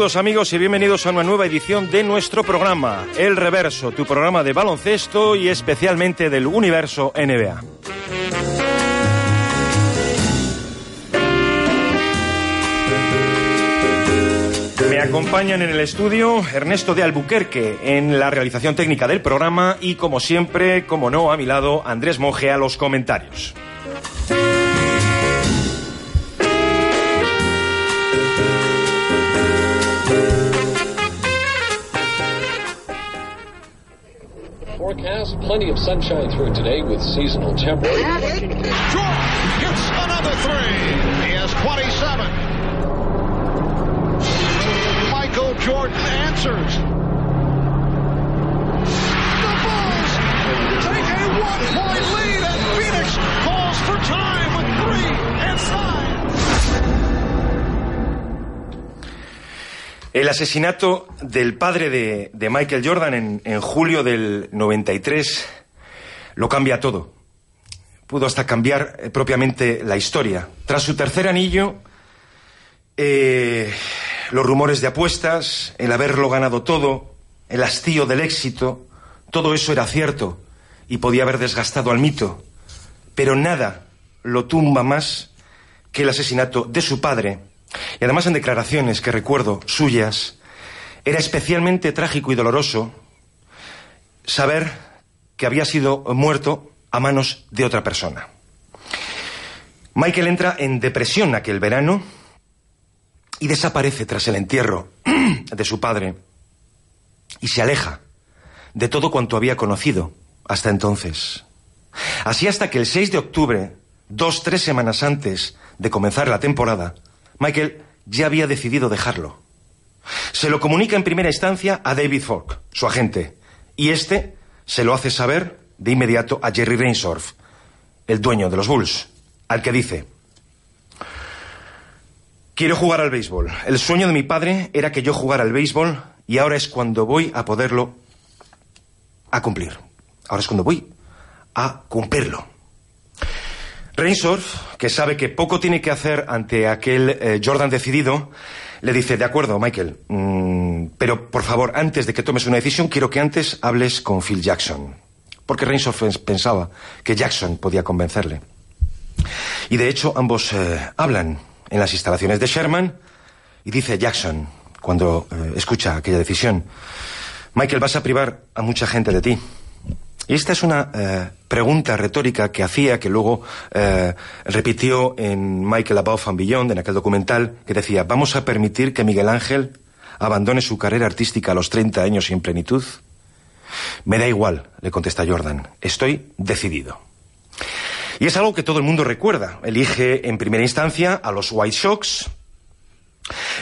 Saludos amigos y bienvenidos a una nueva edición de nuestro programa, El Reverso, tu programa de baloncesto y especialmente del universo NBA. Me acompañan en el estudio Ernesto de Albuquerque en la realización técnica del programa y como siempre, como no, a mi lado Andrés Monge a los comentarios. Forecast plenty of sunshine through today with seasonal temperatures. Jordan gets another three. He has 27. Michael Jordan answers. The Bulls take a one-point lead, and Phoenix calls for time El asesinato del padre de, de Michael Jordan en, en julio del 93 lo cambia todo. Pudo hasta cambiar eh, propiamente la historia. Tras su tercer anillo, eh, los rumores de apuestas, el haberlo ganado todo, el hastío del éxito, todo eso era cierto y podía haber desgastado al mito. Pero nada lo tumba más que el asesinato de su padre. Y además en declaraciones que recuerdo suyas, era especialmente trágico y doloroso saber que había sido muerto a manos de otra persona. Michael entra en depresión aquel verano y desaparece tras el entierro de su padre y se aleja de todo cuanto había conocido hasta entonces. Así hasta que el 6 de octubre, dos, tres semanas antes de comenzar la temporada, Michael ya había decidido dejarlo. Se lo comunica en primera instancia a David Falk, su agente, y este se lo hace saber de inmediato a Jerry Reinsdorf, el dueño de los Bulls, al que dice: Quiero jugar al béisbol. El sueño de mi padre era que yo jugara al béisbol y ahora es cuando voy a poderlo a cumplir. Ahora es cuando voy a cumplirlo. Reinsdorf, que sabe que poco tiene que hacer ante aquel eh, Jordan decidido, le dice, de acuerdo, Michael, mm, pero por favor, antes de que tomes una decisión, quiero que antes hables con Phil Jackson. Porque Reinsdorf pens- pensaba que Jackson podía convencerle. Y de hecho, ambos eh, hablan en las instalaciones de Sherman y dice Jackson, cuando eh, escucha aquella decisión, Michael, vas a privar a mucha gente de ti. Y esta es una eh, pregunta retórica que hacía, que luego eh, repitió en Michael Above and Beyond, en aquel documental, que decía, ¿vamos a permitir que Miguel Ángel abandone su carrera artística a los 30 años y en plenitud? Me da igual, le contesta Jordan, estoy decidido. Y es algo que todo el mundo recuerda. Elige en primera instancia a los White Sox,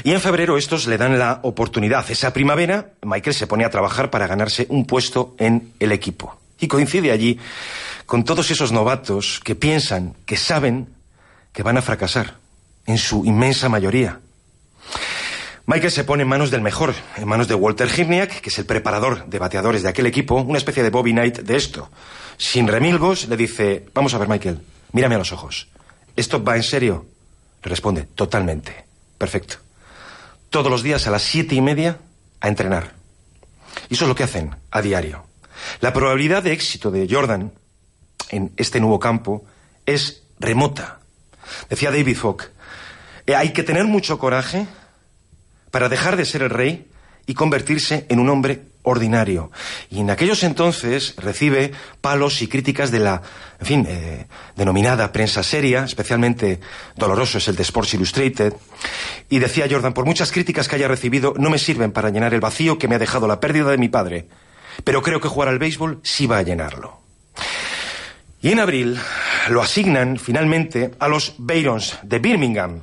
y en febrero estos le dan la oportunidad. Esa primavera, Michael se pone a trabajar para ganarse un puesto en el equipo. Y coincide allí con todos esos novatos que piensan, que saben que van a fracasar, en su inmensa mayoría. Michael se pone en manos del mejor, en manos de Walter Hirniak, que es el preparador de bateadores de aquel equipo, una especie de Bobby Knight de esto. Sin remilgos, le dice, vamos a ver, Michael, mírame a los ojos. ¿Esto va en serio? Le responde, totalmente. Perfecto. Todos los días a las siete y media a entrenar. Y eso es lo que hacen a diario. La probabilidad de éxito de Jordan en este nuevo campo es remota. Decía David Fogg, "Eh, hay que tener mucho coraje para dejar de ser el rey y convertirse en un hombre ordinario. Y en aquellos entonces recibe palos y críticas de la, en fin, eh, denominada prensa seria, especialmente doloroso es el de Sports Illustrated. Y decía Jordan, por muchas críticas que haya recibido, no me sirven para llenar el vacío que me ha dejado la pérdida de mi padre. Pero creo que jugar al béisbol sí va a llenarlo. Y en abril lo asignan finalmente a los Barons de Birmingham,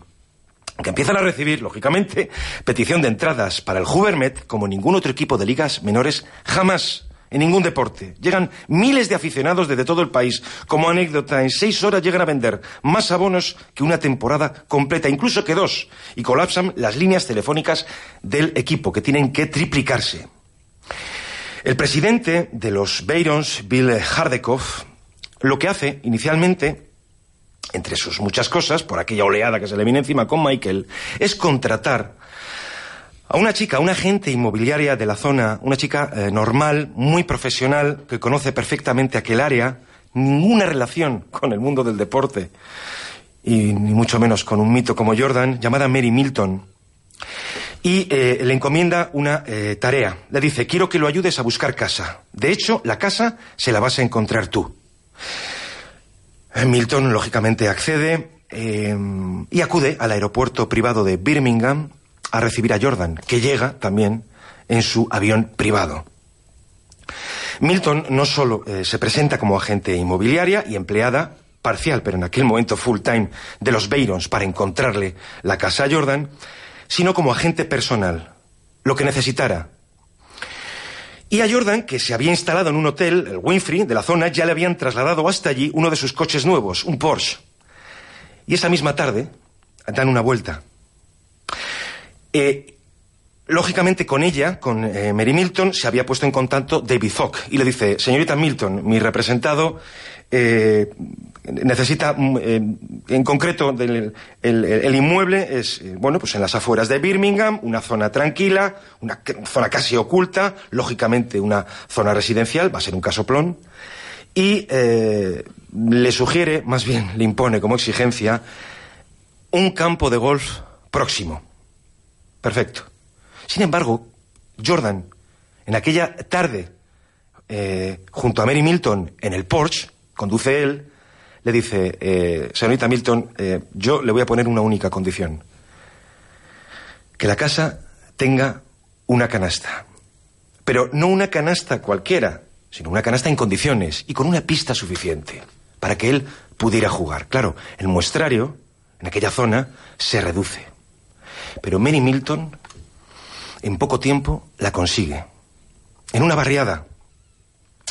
que empiezan a recibir, lógicamente, petición de entradas para el Hubermet como ningún otro equipo de ligas menores jamás en ningún deporte. Llegan miles de aficionados desde todo el país. Como anécdota, en seis horas llegan a vender más abonos que una temporada completa, incluso que dos, y colapsan las líneas telefónicas del equipo, que tienen que triplicarse. El presidente de los Barons, Bill Hardekoff, lo que hace inicialmente entre sus muchas cosas, por aquella oleada que se le viene encima con Michael, es contratar a una chica, una agente inmobiliaria de la zona, una chica eh, normal, muy profesional, que conoce perfectamente aquel área, ninguna relación con el mundo del deporte, y ni mucho menos con un mito como Jordan, llamada Mary Milton. Y eh, le encomienda una eh, tarea. Le dice, quiero que lo ayudes a buscar casa. De hecho, la casa se la vas a encontrar tú. Milton, lógicamente, accede y acude al aeropuerto privado de Birmingham, a recibir a Jordan, que llega también en su avión privado. Milton no solo eh, se presenta como agente inmobiliaria y empleada parcial, pero en aquel momento full time, de los Bayrons para encontrarle la casa a Jordan, sino como agente personal, lo que necesitara. Y a Jordan, que se había instalado en un hotel, el Winfrey, de la zona, ya le habían trasladado hasta allí uno de sus coches nuevos, un Porsche. Y esa misma tarde dan una vuelta. Eh, lógicamente con ella, con eh, Mary Milton, se había puesto en contacto David Fogg y le dice, señorita Milton, mi representado eh, necesita, mm, en concreto, el, inmueble es, bueno, pues en las afueras de Birmingham, una zona tranquila, una zona casi oculta, lógicamente una zona residencial, va a ser un casoplón, y le sugiere, más bien le impone como exigencia, un campo de golf próximo. Perfecto. Sin embargo, Jordan, en aquella tarde, eh, junto a Mary Milton, en el Porsche, conduce él, le dice, eh, señorita Milton, eh, yo le voy a poner una única condición. Que la casa tenga una canasta. Pero no una canasta cualquiera, sino una canasta en condiciones y con una pista suficiente para que él pudiera jugar. Claro, el muestrario en aquella zona se reduce. Pero Mary Milton, en poco tiempo, la consigue. En una barriada,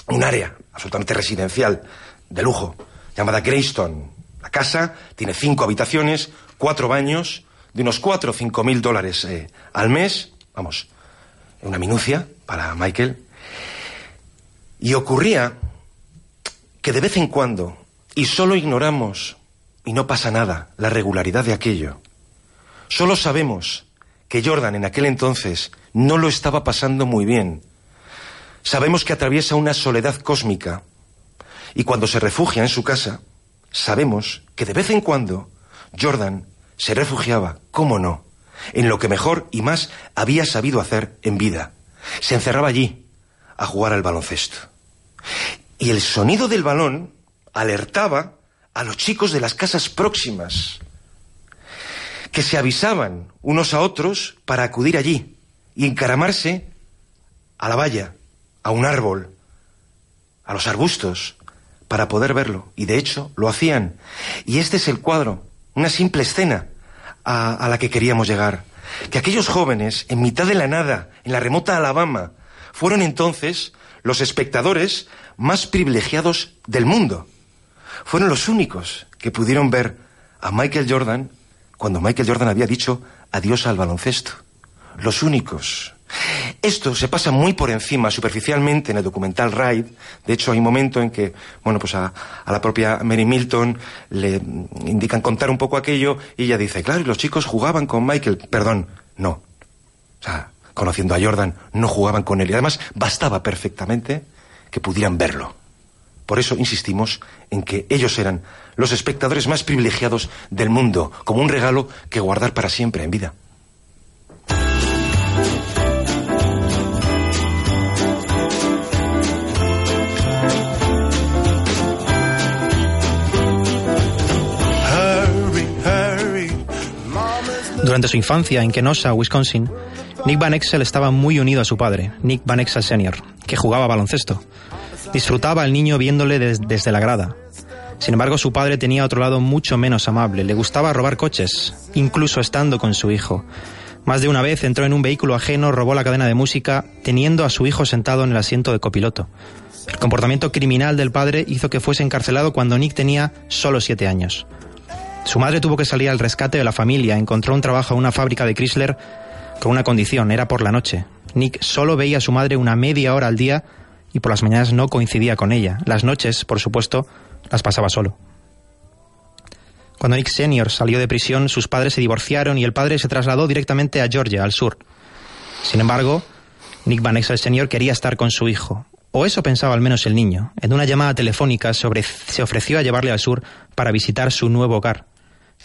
un área absolutamente residencial, de lujo, llamada Greystone. La casa tiene cinco habitaciones, cuatro baños, de unos cuatro o cinco mil dólares eh, al mes. Vamos, una minucia para Michael. Y ocurría que de vez en cuando, y solo ignoramos, y no pasa nada, la regularidad de aquello, Solo sabemos que Jordan en aquel entonces no lo estaba pasando muy bien. Sabemos que atraviesa una soledad cósmica. Y cuando se refugia en su casa, sabemos que de vez en cuando Jordan se refugiaba, cómo no, en lo que mejor y más había sabido hacer en vida. Se encerraba allí a jugar al baloncesto. Y el sonido del balón alertaba a los chicos de las casas próximas que se avisaban unos a otros para acudir allí y encaramarse a la valla, a un árbol, a los arbustos, para poder verlo. Y de hecho lo hacían. Y este es el cuadro, una simple escena a, a la que queríamos llegar. Que aquellos jóvenes, en mitad de la nada, en la remota Alabama, fueron entonces los espectadores más privilegiados del mundo. Fueron los únicos que pudieron ver a Michael Jordan cuando Michael Jordan había dicho adiós al baloncesto. Los únicos. Esto se pasa muy por encima, superficialmente, en el documental Ride. De hecho, hay un momento en que, bueno, pues a, la propia Mary Milton le indican contar un poco aquello y ella dice, claro, y los chicos jugaban con Michael. Perdón, no. O sea, conociendo a Jordan, no jugaban con él. Y además, bastaba perfectamente que pudieran verlo. Por eso insistimos en que ellos eran los espectadores más privilegiados del mundo, como un regalo que guardar para siempre en vida. Durante su infancia en Kenosha, Wisconsin, Nick Van Exel estaba muy unido a su padre, Nick Van Exel Sr., que jugaba baloncesto. Disfrutaba al niño viéndole desde la grada. Sin embargo, su padre tenía otro lado mucho menos amable. Le gustaba robar coches, incluso estando con su hijo. Más de una vez entró en un vehículo ajeno, robó la cadena de música, teniendo a su hijo sentado en el asiento de copiloto. El comportamiento criminal del padre hizo que fuese encarcelado cuando Nick tenía solo siete años. Su madre tuvo que salir al rescate de la familia, encontró un trabajo en una fábrica de Chrysler con una condición, era por la noche. Nick solo veía a su madre una media hora al día y por las mañanas no coincidía con ella. Las noches, por supuesto, las pasaba solo. Cuando Nick Senior salió de prisión, sus padres se divorciaron y el padre se trasladó directamente a Georgia, al sur. Sin embargo, Nick Van Exel Sr. quería estar con su hijo, o eso pensaba al menos el niño. En una llamada telefónica se ofreció a llevarle al sur para visitar su nuevo hogar.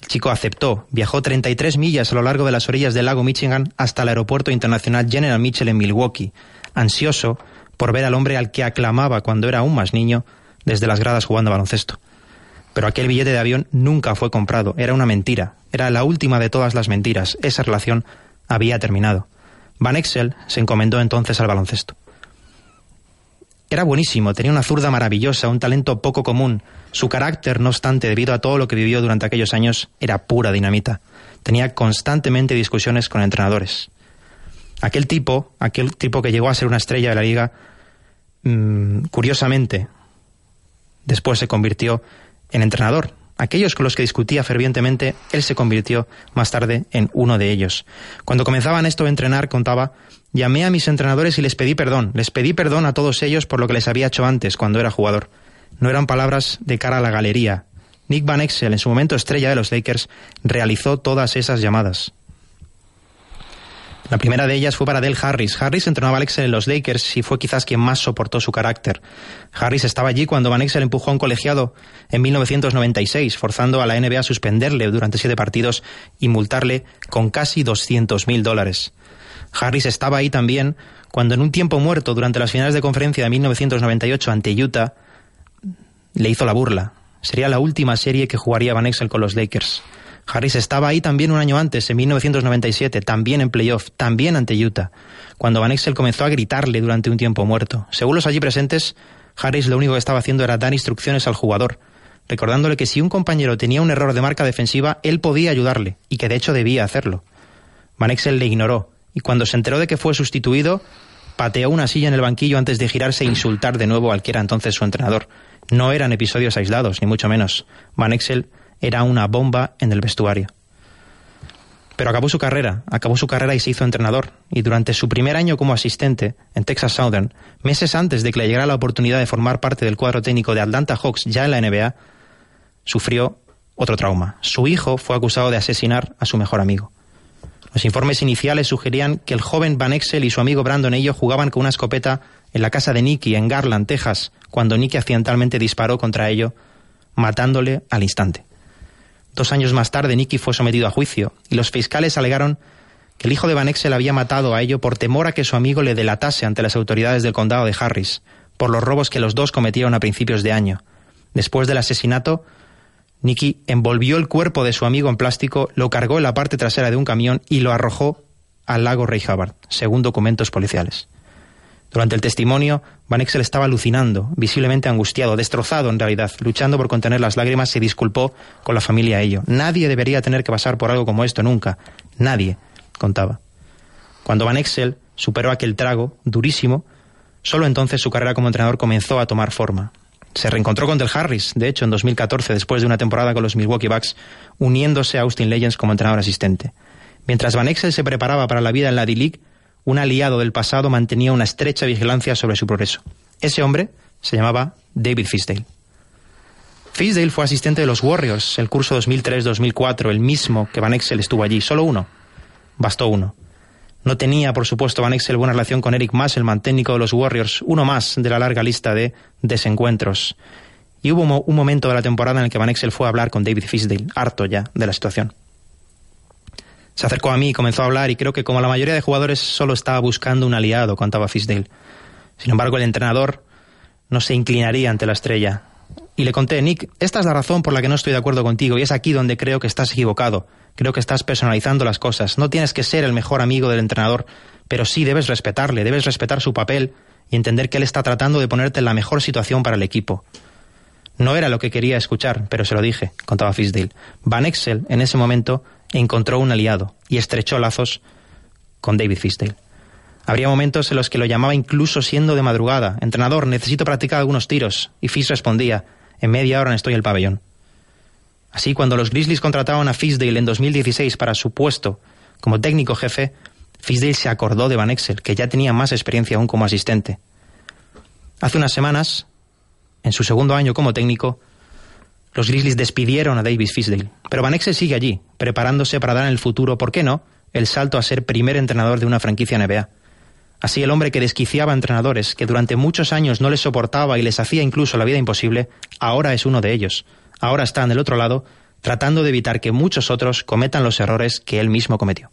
El chico aceptó, viajó 33 millas a lo largo de las orillas del lago Michigan hasta el aeropuerto internacional General Mitchell en Milwaukee, ansioso por ver al hombre al que aclamaba cuando era aún más niño desde las gradas jugando baloncesto. Pero aquel billete de avión nunca fue comprado, era una mentira, era la última de todas las mentiras, esa relación había terminado. Van Exel se encomendó entonces al baloncesto. Era buenísimo, tenía una zurda maravillosa, un talento poco común. Su carácter, no obstante, debido a todo lo que vivió durante aquellos años, era pura dinamita. Tenía constantemente discusiones con entrenadores. Aquel tipo, aquel tipo que llegó a ser una estrella de la liga, mm, curiosamente, después se convirtió en entrenador. Aquellos con los que discutía fervientemente, él se convirtió más tarde en uno de ellos. Cuando comenzaban esto a entrenar, contaba, llamé a mis entrenadores y les pedí perdón. Les pedí perdón a todos ellos por lo que les había hecho antes, cuando era jugador. No eran palabras de cara a la galería. Nick Van Exel, en su momento estrella de los Lakers, realizó todas esas llamadas. La primera de ellas fue para Del Harris. Harris entrenaba a Exel en los Lakers y fue quizás quien más soportó su carácter. Harris estaba allí cuando Van Exel empujó a un colegiado en 1996, forzando a la NBA a suspenderle durante siete partidos y multarle con casi 200 mil dólares. Harris estaba ahí también cuando en un tiempo muerto durante las finales de conferencia de 1998 ante Utah le hizo la burla. Sería la última serie que jugaría Van Exel con los Lakers. Harris estaba ahí también un año antes, en 1997, también en playoff, también ante Utah, cuando Van Exel comenzó a gritarle durante un tiempo muerto. Según los allí presentes, Harris lo único que estaba haciendo era dar instrucciones al jugador, recordándole que si un compañero tenía un error de marca defensiva, él podía ayudarle, y que de hecho debía hacerlo. Van Exel le ignoró, y cuando se enteró de que fue sustituido, pateó una silla en el banquillo antes de girarse e insultar de nuevo al que era entonces su entrenador. No eran episodios aislados, ni mucho menos. Van Exel era una bomba en el vestuario. Pero acabó su carrera, acabó su carrera y se hizo entrenador. Y durante su primer año como asistente en Texas Southern, meses antes de que le llegara la oportunidad de formar parte del cuadro técnico de Atlanta Hawks ya en la NBA, sufrió otro trauma. Su hijo fue acusado de asesinar a su mejor amigo. Los informes iniciales sugerían que el joven Van Exel y su amigo Brandon Ello jugaban con una escopeta en la casa de Nicky en Garland, Texas, cuando Nicky accidentalmente disparó contra ello, matándole al instante. Dos años más tarde, Nicky fue sometido a juicio y los fiscales alegaron que el hijo de Van Exel había matado a ello por temor a que su amigo le delatase ante las autoridades del condado de Harris por los robos que los dos cometieron a principios de año. Después del asesinato, Nicky envolvió el cuerpo de su amigo en plástico, lo cargó en la parte trasera de un camión y lo arrojó al lago Rey Hubbard, según documentos policiales. Durante el testimonio, Van Exel estaba alucinando, visiblemente angustiado, destrozado en realidad, luchando por contener las lágrimas, se disculpó con la familia ello. Nadie debería tener que pasar por algo como esto nunca. Nadie, contaba. Cuando Van Exel superó aquel trago, durísimo, solo entonces su carrera como entrenador comenzó a tomar forma. Se reencontró con Del Harris, de hecho, en 2014, después de una temporada con los Milwaukee Bucks, uniéndose a Austin Legends como entrenador asistente. Mientras Van Exel se preparaba para la vida en la D-League, un aliado del pasado mantenía una estrecha vigilancia sobre su progreso. Ese hombre se llamaba David Fisdale. Fisdale fue asistente de los Warriors el curso 2003-2004, el mismo que Van Exel estuvo allí, solo uno. Bastó uno. No tenía, por supuesto, Van Exel buena relación con Eric Musselman, técnico de los Warriors, uno más de la larga lista de desencuentros. Y hubo un momento de la temporada en el que Van Exel fue a hablar con David Fisdale, harto ya de la situación se acercó a mí y comenzó a hablar y creo que como la mayoría de jugadores solo estaba buscando un aliado, contaba Fisdale. Sin embargo, el entrenador no se inclinaría ante la estrella. Y le conté, Nick, esta es la razón por la que no estoy de acuerdo contigo y es aquí donde creo que estás equivocado. Creo que estás personalizando las cosas. No tienes que ser el mejor amigo del entrenador, pero sí debes respetarle, debes respetar su papel y entender que él está tratando de ponerte en la mejor situación para el equipo. No era lo que quería escuchar, pero se lo dije, contaba Fisdale. Van Exel, en ese momento, encontró un aliado y estrechó lazos con David Fisdale. Habría momentos en los que lo llamaba incluso siendo de madrugada. Entrenador, necesito practicar algunos tiros. Y Fis respondía, en media hora estoy en el pabellón. Así, cuando los Grizzlies contrataron a Fisdale en 2016 para su puesto como técnico jefe, Fisdale se acordó de Van Exel, que ya tenía más experiencia aún como asistente. Hace unas semanas, en su segundo año como técnico, los Grizzlies despidieron a David Fisdale, pero Van Exel sigue allí, preparándose para dar en el futuro, ¿por qué no?, el salto a ser primer entrenador de una franquicia NBA. Así el hombre que desquiciaba a entrenadores, que durante muchos años no les soportaba y les hacía incluso la vida imposible, ahora es uno de ellos. Ahora está en el otro lado, tratando de evitar que muchos otros cometan los errores que él mismo cometió.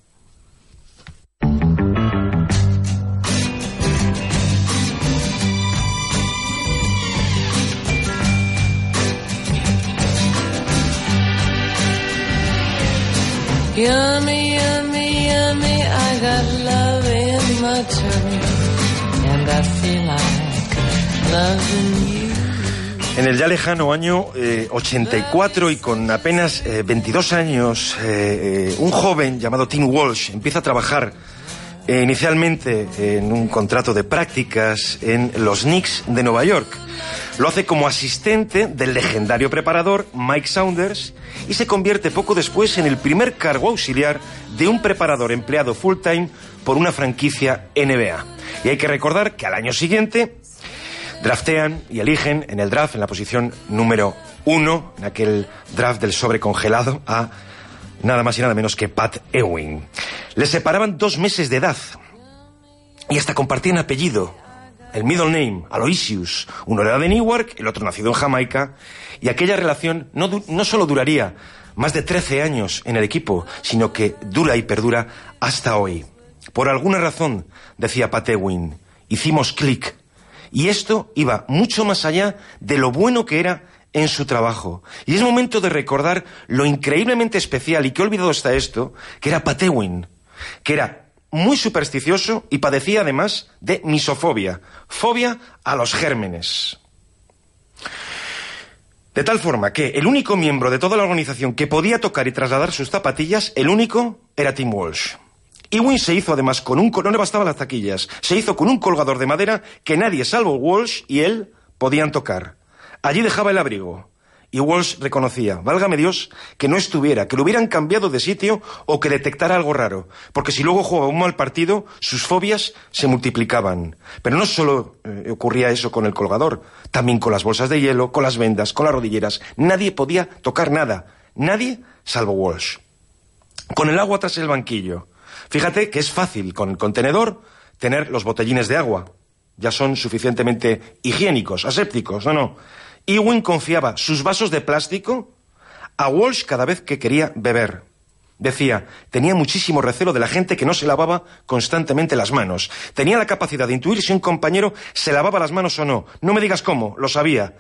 En el ya lejano año eh, 84 y con apenas eh, 22 años, eh, eh, un joven llamado Tim Walsh empieza a trabajar eh, inicialmente en un contrato de prácticas en los Knicks de Nueva York. Lo hace como asistente del legendario preparador Mike Saunders y se convierte poco después en el primer cargo auxiliar de un preparador empleado full time por una franquicia NBA. Y hay que recordar que al año siguiente draftean y eligen en el draft, en la posición número uno, en aquel draft del sobre congelado, a nada más y nada menos que Pat Ewing. Les separaban dos meses de edad y hasta compartían apellido. El middle name, Aloysius, uno era de Newark, el otro nacido en Jamaica, y aquella relación no, no solo duraría más de 13 años en el equipo, sino que dura y perdura hasta hoy. Por alguna razón, decía Pat Ewing, hicimos clic, y esto iba mucho más allá de lo bueno que era en su trabajo. Y es momento de recordar lo increíblemente especial, y que olvidado hasta esto, que era Pat Ewing, que era muy supersticioso y padecía además de misofobia, fobia a los gérmenes. De tal forma que el único miembro de toda la organización que podía tocar y trasladar sus zapatillas, el único, era Tim Walsh. Ewing se hizo además con un... no le bastaban las taquillas, se hizo con un colgador de madera que nadie salvo Walsh y él podían tocar. Allí dejaba el abrigo. Y Walsh reconocía, válgame Dios, que no estuviera, que lo hubieran cambiado de sitio o que detectara algo raro, porque si luego jugaba un mal partido, sus fobias se multiplicaban. Pero no solo eh, ocurría eso con el colgador, también con las bolsas de hielo, con las vendas, con las rodilleras. Nadie podía tocar nada, nadie salvo Walsh. Con el agua tras el banquillo. Fíjate que es fácil con el contenedor tener los botellines de agua. Ya son suficientemente higiénicos, asépticos, no, no. Ewing confiaba sus vasos de plástico a Walsh cada vez que quería beber. Decía, tenía muchísimo recelo de la gente que no se lavaba constantemente las manos. Tenía la capacidad de intuir si un compañero se lavaba las manos o no. No me digas cómo, lo sabía.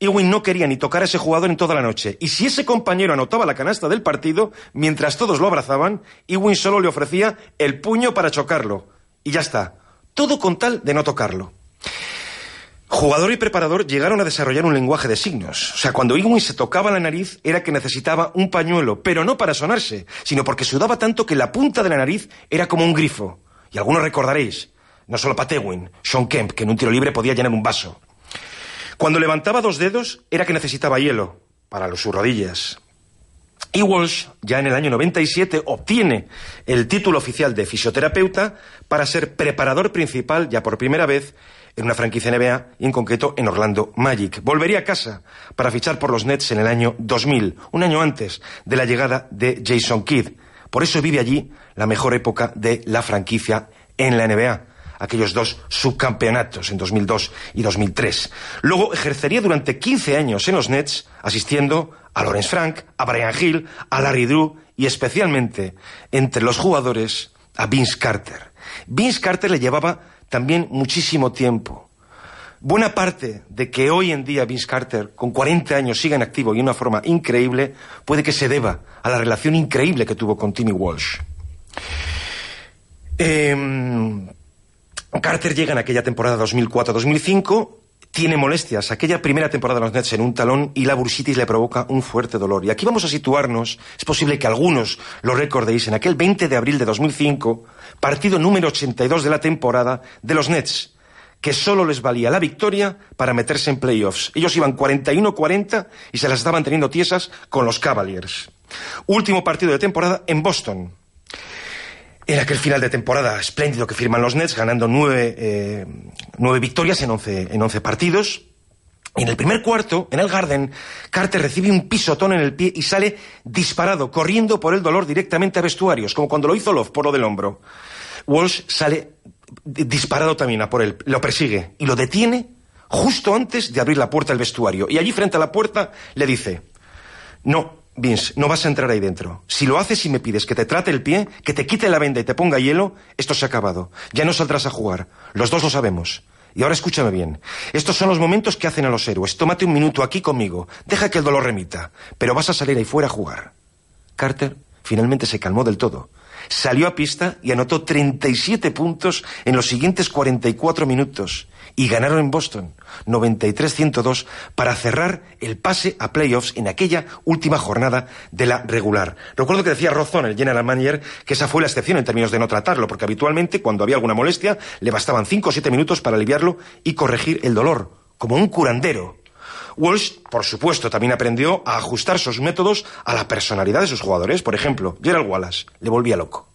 Ewing no quería ni tocar a ese jugador en toda la noche. Y si ese compañero anotaba la canasta del partido, mientras todos lo abrazaban, Ewing solo le ofrecía el puño para chocarlo. Y ya está. Todo con tal de no tocarlo. Jugador y preparador llegaron a desarrollar un lenguaje de signos. O sea, cuando Ewing se tocaba la nariz era que necesitaba un pañuelo, pero no para sonarse, sino porque sudaba tanto que la punta de la nariz era como un grifo. Y algunos recordaréis, no solo Pat Ewing, Sean Kemp, que en un tiro libre podía llenar un vaso. Cuando levantaba dos dedos era que necesitaba hielo para sus rodillas. Y Walsh, ya en el año 97, obtiene el título oficial de fisioterapeuta para ser preparador principal, ya por primera vez, en una franquicia NBA, y en concreto en Orlando Magic. Volvería a casa para fichar por los Nets en el año 2000, un año antes de la llegada de Jason Kidd. Por eso vive allí la mejor época de la franquicia en la NBA aquellos dos subcampeonatos en 2002 y 2003. Luego ejercería durante 15 años en los Nets, asistiendo a Lawrence Frank, a Brian Hill, a Larry Drew y especialmente entre los jugadores a Vince Carter. Vince Carter le llevaba también muchísimo tiempo. Buena parte de que hoy en día Vince Carter, con 40 años, siga en activo y de una forma increíble, puede que se deba a la relación increíble que tuvo con Timmy Walsh. Em, Carter llega en aquella temporada 2004-2005, tiene molestias aquella primera temporada de los Nets en un talón y la bursitis le provoca un fuerte dolor. Y aquí vamos a situarnos, es posible que algunos lo recordéis, en aquel 20 de abril de 2005, partido número 82 de la temporada de los Nets, que solo les valía la victoria para meterse en playoffs. Ellos iban 41-40 y se las estaban teniendo tiesas con los Cavaliers. Último partido de temporada en Boston. En aquel final de temporada espléndido que firman los Nets, ganando nueve, eh, nueve victorias en once, en once partidos. Y en el primer cuarto, en el Garden, Carter recibe un pisotón en el pie y sale disparado, corriendo por el dolor directamente a vestuarios, como cuando lo hizo Love por lo del hombro. Walsh sale disparado también a por él, lo persigue y lo detiene justo antes de abrir la puerta del vestuario. Y allí frente a la puerta le dice, no, Vince, no vas a entrar ahí dentro. Si lo haces y me pides que te trate el pie, que te quite la venda y te ponga hielo, esto se ha acabado. Ya no saldrás a jugar. Los dos lo sabemos. Y ahora escúchame bien. Estos son los momentos que hacen a los héroes. Tómate un minuto aquí conmigo. Deja que el dolor remita. Pero vas a salir ahí fuera a jugar. Carter finalmente se calmó del todo. Salió a pista y anotó 37 puntos en los siguientes 44 minutos y ganaron en Boston 93-102 para cerrar el pase a playoffs en aquella última jornada de la regular. Recuerdo que decía Rozón, el general manager, que esa fue la excepción en términos de no tratarlo, porque habitualmente cuando había alguna molestia le bastaban 5 o 7 minutos para aliviarlo y corregir el dolor, como un curandero. Walsh, por supuesto, también aprendió a ajustar sus métodos a la personalidad de sus jugadores. Por ejemplo, Gerald Wallace le volvía loco.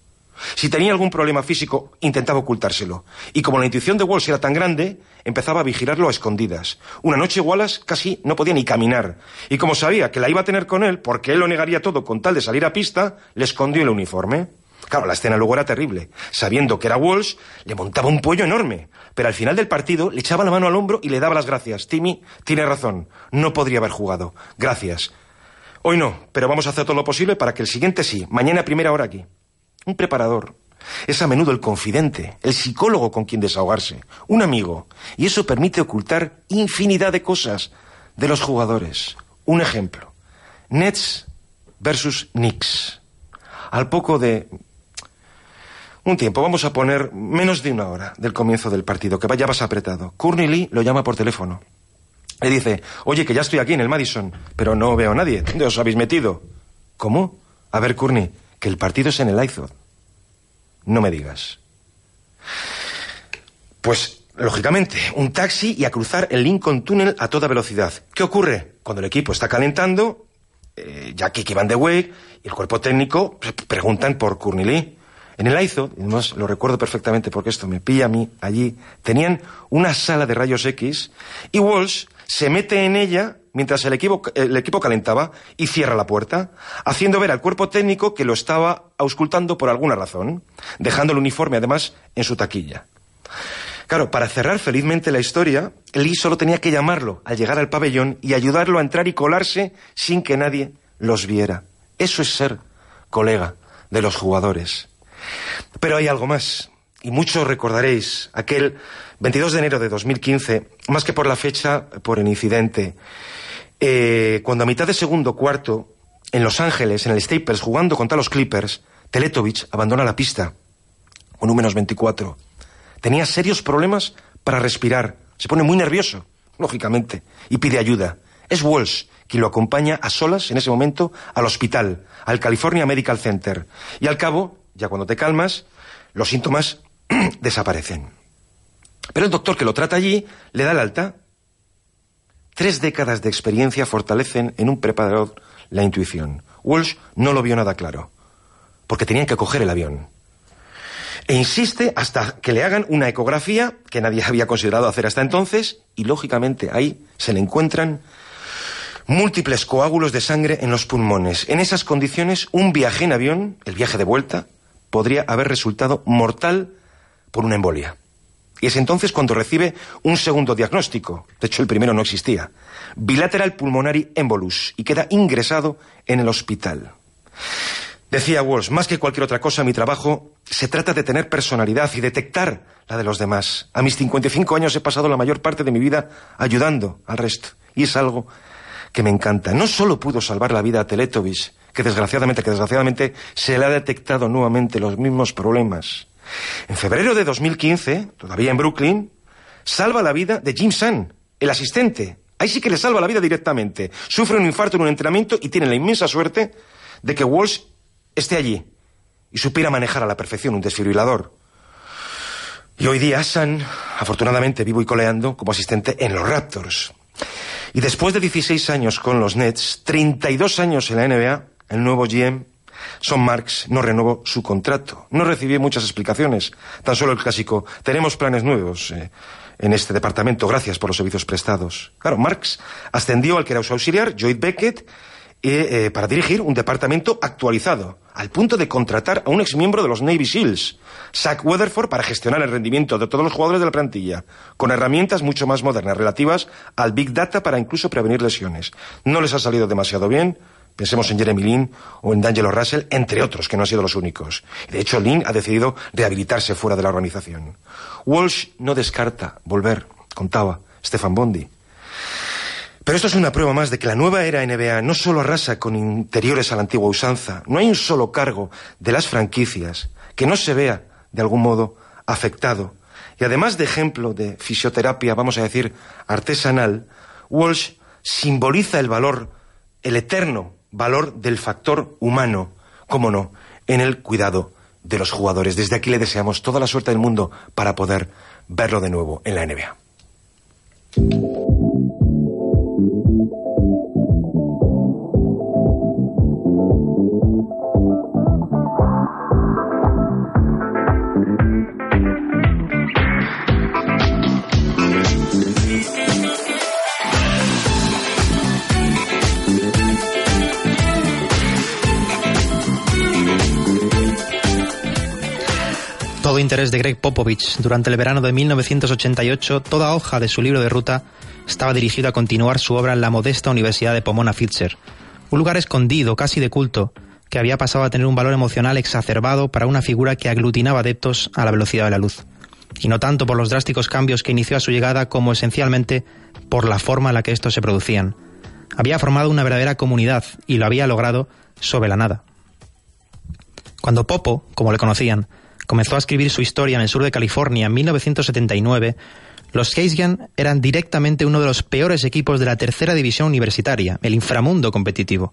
Si tenía algún problema físico, intentaba ocultárselo. Y como la intuición de Walsh era tan grande, empezaba a vigilarlo a escondidas. Una noche Wallace casi no podía ni caminar. Y como sabía que la iba a tener con él, porque él lo negaría todo con tal de salir a pista, le escondió el uniforme. Claro, la escena luego era terrible. Sabiendo que era Walsh, le montaba un pollo enorme. Pero al final del partido le echaba la mano al hombro y le daba las gracias. Timmy, tiene razón. No podría haber jugado. Gracias. Hoy no, pero vamos a hacer todo lo posible para que el siguiente sí. Mañana a primera hora aquí. Un preparador es a menudo el confidente, el psicólogo con quien desahogarse, un amigo. Y eso permite ocultar infinidad de cosas de los jugadores. Un ejemplo. Nets versus Knicks. Al poco de un tiempo, vamos a poner menos de una hora del comienzo del partido, que vaya más apretado. Courtney Lee lo llama por teléfono. Le dice, oye, que ya estoy aquí en el Madison, pero no veo a nadie. ¿Dónde os habéis metido? ¿Cómo? A ver, Courtney, que el partido es en el IZOD. No me digas. Pues, lógicamente, un taxi y a cruzar el Lincoln Tunnel a toda velocidad. ¿Qué ocurre? Cuando el equipo está calentando, eh, que van de Wake y el cuerpo técnico preguntan por Lee. En el IZO, además lo recuerdo perfectamente porque esto me pilla a mí allí, tenían una sala de rayos X y Walsh se mete en ella mientras el equipo, el equipo calentaba y cierra la puerta, haciendo ver al cuerpo técnico que lo estaba auscultando por alguna razón, dejando el uniforme además en su taquilla. Claro, para cerrar felizmente la historia, Lee solo tenía que llamarlo al llegar al pabellón y ayudarlo a entrar y colarse sin que nadie los viera. Eso es ser colega de los jugadores. Pero hay algo más, y muchos recordaréis aquel 22 de enero de 2015, más que por la fecha, por el incidente, eh, cuando a mitad de segundo cuarto, en Los Ángeles, en el Staples, jugando contra los Clippers, Teletovich abandona la pista, con un menos 24. Tenía serios problemas para respirar, se pone muy nervioso, lógicamente, y pide ayuda. Es Walsh quien lo acompaña a solas en ese momento al hospital, al California Medical Center. Y al cabo, ya cuando te calmas, los síntomas desaparecen. Pero el doctor que lo trata allí le da el alta. Tres décadas de experiencia fortalecen en un preparador la intuición. Walsh no lo vio nada claro, porque tenían que coger el avión. E insiste hasta que le hagan una ecografía que nadie había considerado hacer hasta entonces, y lógicamente ahí se le encuentran múltiples coágulos de sangre en los pulmones. En esas condiciones, un viaje en avión, el viaje de vuelta, podría haber resultado mortal por una embolia. Y es entonces cuando recibe un segundo diagnóstico. De hecho, el primero no existía. Bilateral pulmonary embolus. Y queda ingresado en el hospital. Decía Walsh, más que cualquier otra cosa, mi trabajo se trata de tener personalidad y detectar la de los demás. A mis 55 años he pasado la mayor parte de mi vida ayudando al resto. Y es algo que me encanta. No solo pudo salvar la vida a Teletovich, que desgraciadamente, que desgraciadamente se le ha detectado nuevamente los mismos problemas. En febrero de 2015, todavía en Brooklyn, salva la vida de Jim Sun, el asistente. Ahí sí que le salva la vida directamente. Sufre un infarto en un entrenamiento y tiene la inmensa suerte de que Walsh esté allí y supiera manejar a la perfección un desfibrilador. Y hoy día Sun, afortunadamente, vivo y coleando como asistente en los Raptors. Y después de 16 años con los Nets, 32 años en la NBA, el nuevo GM son Marx no renovó su contrato. No recibí muchas explicaciones, tan solo el clásico, tenemos planes nuevos. Eh, en este departamento. Gracias por los servicios prestados. Claro, Marx ascendió al que era su auxiliar, Lloyd Beckett, eh, para dirigir un departamento actualizado, al punto de contratar a un exmiembro de los Navy SEALs, Zach Weatherford, para gestionar el rendimiento de todos los jugadores de la plantilla, con herramientas mucho más modernas relativas al Big Data para incluso prevenir lesiones. No les ha salido demasiado bien. Pensemos en Jeremy Lin o en D'Angelo Russell, entre otros, que no han sido los únicos. De hecho, Lin ha decidido rehabilitarse fuera de la organización. Walsh no descarta volver, contaba Stefan Bondi. Pero esto es una prueba más de que la nueva era NBA no solo arrasa con interiores a la antigua usanza, no hay un solo cargo de las franquicias que no se vea, de algún modo, afectado. Y además de ejemplo de fisioterapia, vamos a decir, artesanal, Walsh simboliza el valor, el eterno valor del factor humano, cómo no, en el cuidado de los jugadores. Desde aquí le deseamos toda la suerte del mundo para poder verlo de nuevo en la NBA. Interés de Greg Popovich durante el verano de 1988, toda hoja de su libro de ruta estaba dirigido a continuar su obra en la modesta Universidad de Pomona Fitzer, un lugar escondido, casi de culto, que había pasado a tener un valor emocional exacerbado para una figura que aglutinaba adeptos a la velocidad de la luz. Y no tanto por los drásticos cambios que inició a su llegada, como esencialmente por la forma en la que estos se producían. Había formado una verdadera comunidad y lo había logrado sobre la nada. Cuando Popo, como le conocían, comenzó a escribir su historia en el sur de California en 1979, los Keysgan eran directamente uno de los peores equipos de la tercera división universitaria, el inframundo competitivo.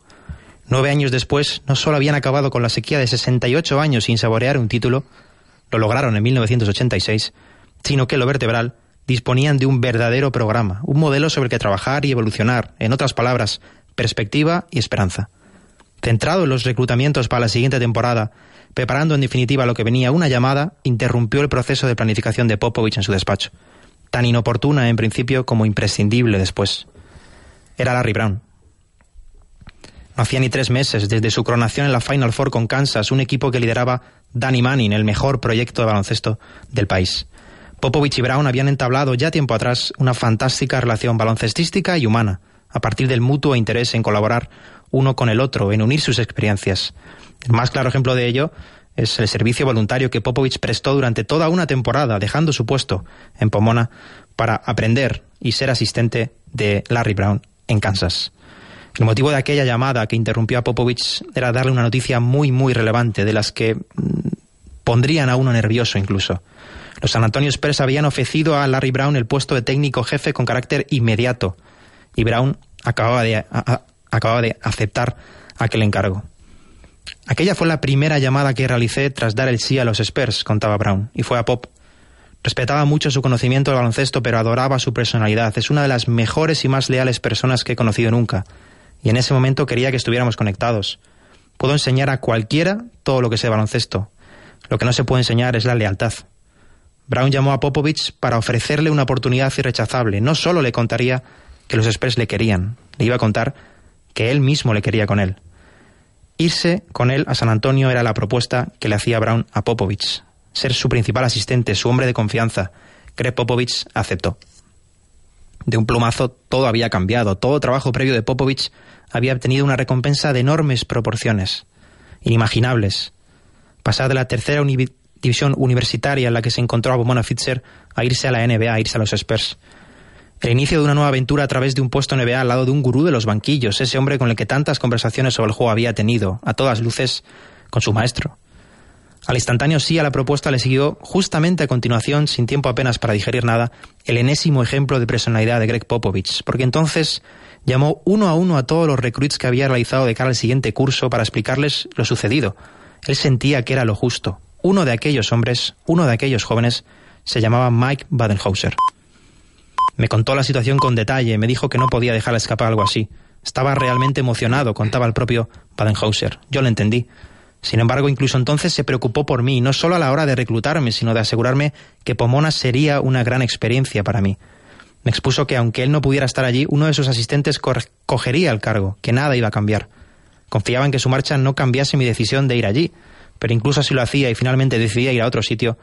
Nueve años después, no solo habían acabado con la sequía de 68 años sin saborear un título, lo lograron en 1986, sino que lo vertebral disponían de un verdadero programa, un modelo sobre el que trabajar y evolucionar, en otras palabras, perspectiva y esperanza. Centrado en los reclutamientos para la siguiente temporada preparando en definitiva lo que venía, una llamada interrumpió el proceso de planificación de Popovich en su despacho, tan inoportuna en principio como imprescindible después. Era Larry Brown. No hacía ni tres meses desde su coronación en la Final Four con Kansas, un equipo que lideraba Danny Manning, el mejor proyecto de baloncesto del país. Popovich y Brown habían entablado ya tiempo atrás una fantástica relación baloncestística y humana, a partir del mutuo interés en colaborar uno con el otro, en unir sus experiencias. El más claro ejemplo de ello es el servicio voluntario que Popovich prestó durante toda una temporada, dejando su puesto en Pomona para aprender y ser asistente de Larry Brown en Kansas. El motivo de aquella llamada que interrumpió a Popovich era darle una noticia muy, muy relevante, de las que mm, pondrían a uno nervioso incluso. Los San Antonio Spurs habían ofrecido a Larry Brown el puesto de técnico jefe con carácter inmediato, y Brown acababa de, acababa de aceptar aquel encargo. Aquella fue la primera llamada que realicé tras dar el sí a los Spurs, contaba Brown, y fue a Pop. Respetaba mucho su conocimiento del baloncesto, pero adoraba su personalidad. Es una de las mejores y más leales personas que he conocido nunca. Y en ese momento quería que estuviéramos conectados. Puedo enseñar a cualquiera todo lo que sé baloncesto. Lo que no se puede enseñar es la lealtad. Brown llamó a Popovich para ofrecerle una oportunidad irrechazable. No solo le contaría que los Spurs le querían, le iba a contar que él mismo le quería con él. Irse con él a San Antonio era la propuesta que le hacía Brown a Popovich. Ser su principal asistente, su hombre de confianza. Greg Popovich aceptó. De un plumazo todo había cambiado. Todo trabajo previo de Popovich había obtenido una recompensa de enormes proporciones, inimaginables. Pasar de la tercera división universitaria en la que se encontró a Bomona Fitzer a irse a la NBA, a irse a los Spurs. El inicio de una nueva aventura a través de un puesto NBA al lado de un gurú de los banquillos, ese hombre con el que tantas conversaciones sobre el juego había tenido, a todas luces, con su maestro. Al instantáneo sí a la propuesta le siguió, justamente a continuación, sin tiempo apenas para digerir nada, el enésimo ejemplo de personalidad de Greg Popovich, porque entonces llamó uno a uno a todos los recruits que había realizado de cara al siguiente curso para explicarles lo sucedido. Él sentía que era lo justo. Uno de aquellos hombres, uno de aquellos jóvenes, se llamaba Mike Badenhauser. Me contó la situación con detalle, me dijo que no podía dejar escapar algo así. Estaba realmente emocionado, contaba el propio Badenhauser. Yo lo entendí. Sin embargo, incluso entonces se preocupó por mí, no solo a la hora de reclutarme, sino de asegurarme que Pomona sería una gran experiencia para mí. Me expuso que aunque él no pudiera estar allí, uno de sus asistentes cogería el cargo, que nada iba a cambiar. Confiaba en que su marcha no cambiase mi decisión de ir allí, pero incluso si lo hacía y finalmente decidía ir a otro sitio,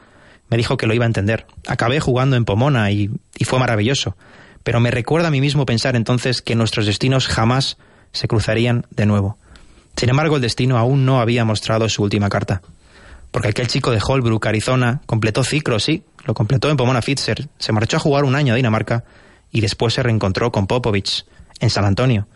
me dijo que lo iba a entender. Acabé jugando en Pomona y, fue maravilloso, pero me recuerda a mí mismo pensar entonces que nuestros destinos jamás se cruzarían de nuevo. Sin embargo, el destino aún no había mostrado su última carta. Porque aquel chico de Holbrook, Arizona, completó ciclo, sí, lo completó en Pomona Fitzer, se marchó a jugar un año a Dinamarca y después se reencontró con Popovich en San Antonio,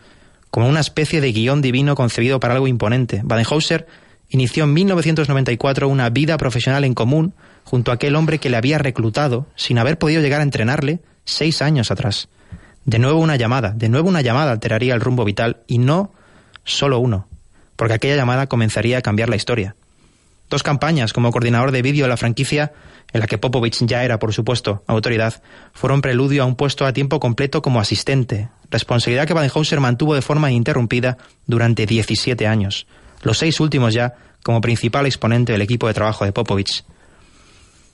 como una especie de guion divino concebido para algo imponente. Badenhauser inició en 1994 una vida profesional en común junto a aquel hombre que le había reclutado sin haber podido llegar a entrenarle seis años atrás. De nuevo una llamada, de nuevo una llamada alteraría el rumbo vital y no solo uno, porque aquella llamada comenzaría a cambiar la historia. Dos campañas como coordinador de vídeo de la franquicia, en la que Popovich ya era, por supuesto, autoridad, fueron preludio a un puesto a tiempo completo como asistente, responsabilidad que Badenhauser mantuvo de forma ininterrumpida durante 17 años, los seis últimos ya como principal exponente del equipo de trabajo de Popovich.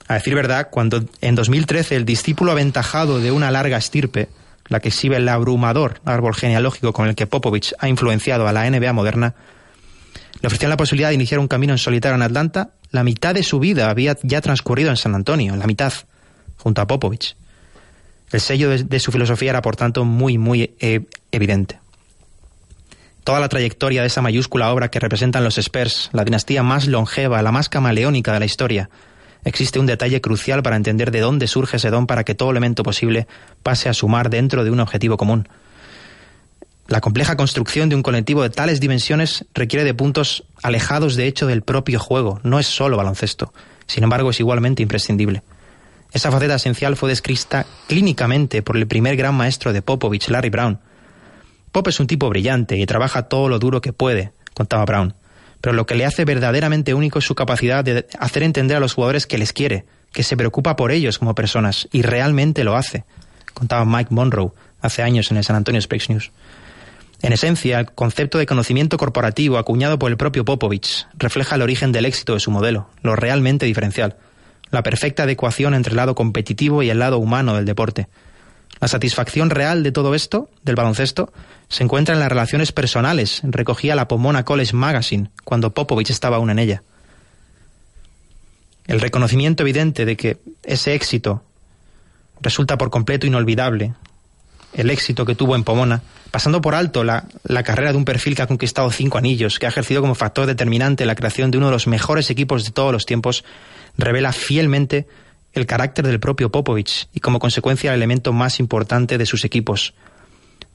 A decir verdad, cuando en 2013 el discípulo aventajado de una larga estirpe, la que exhibe el abrumador árbol genealógico con el que Popovich ha influenciado a la NBA moderna, le ofrecían la posibilidad de iniciar un camino en solitario en Atlanta. La mitad de su vida había ya transcurrido en San Antonio, la mitad, junto a Popovich. El sello de, su filosofía era, por tanto, muy, muy eh, evidente. Toda la trayectoria de esa mayúscula obra que representan los Spurs, la dinastía más longeva, la más camaleónica de la historia, existe un detalle crucial para entender de dónde surge ese don para que todo elemento posible pase a sumar dentro de un objetivo común. La compleja construcción de un colectivo de tales dimensiones requiere de puntos alejados de hecho del propio juego, no es solo baloncesto, sin embargo es igualmente imprescindible. Esa faceta esencial fue descrita clínicamente por el primer gran maestro de Popovich, Larry Brown. Pop es un tipo brillante y trabaja todo lo duro que puede, contaba Brown, pero lo que le hace verdaderamente único es su capacidad de hacer entender a los jugadores que les quiere, que se preocupa por ellos como personas, y realmente lo hace, contaba Mike Monroe hace años en el San Antonio Speaks News. En esencia, el concepto de conocimiento corporativo acuñado por el propio Popovich refleja el origen del éxito de su modelo, lo realmente diferencial, la perfecta adecuación entre el lado competitivo y el lado humano del deporte. La satisfacción real de todo esto, del baloncesto, se encuentra en las relaciones personales, recogía la Pomona College Magazine cuando Popovich estaba aún en ella. El reconocimiento evidente de que ese éxito resulta por completo inolvidable, el éxito que tuvo en Pomona, pasando por alto la, carrera de un perfil que ha conquistado cinco anillos, que ha ejercido como factor determinante la creación de uno de los mejores equipos de todos los tiempos, revela fielmente el carácter del propio Popovich y como consecuencia el elemento más importante de sus equipos.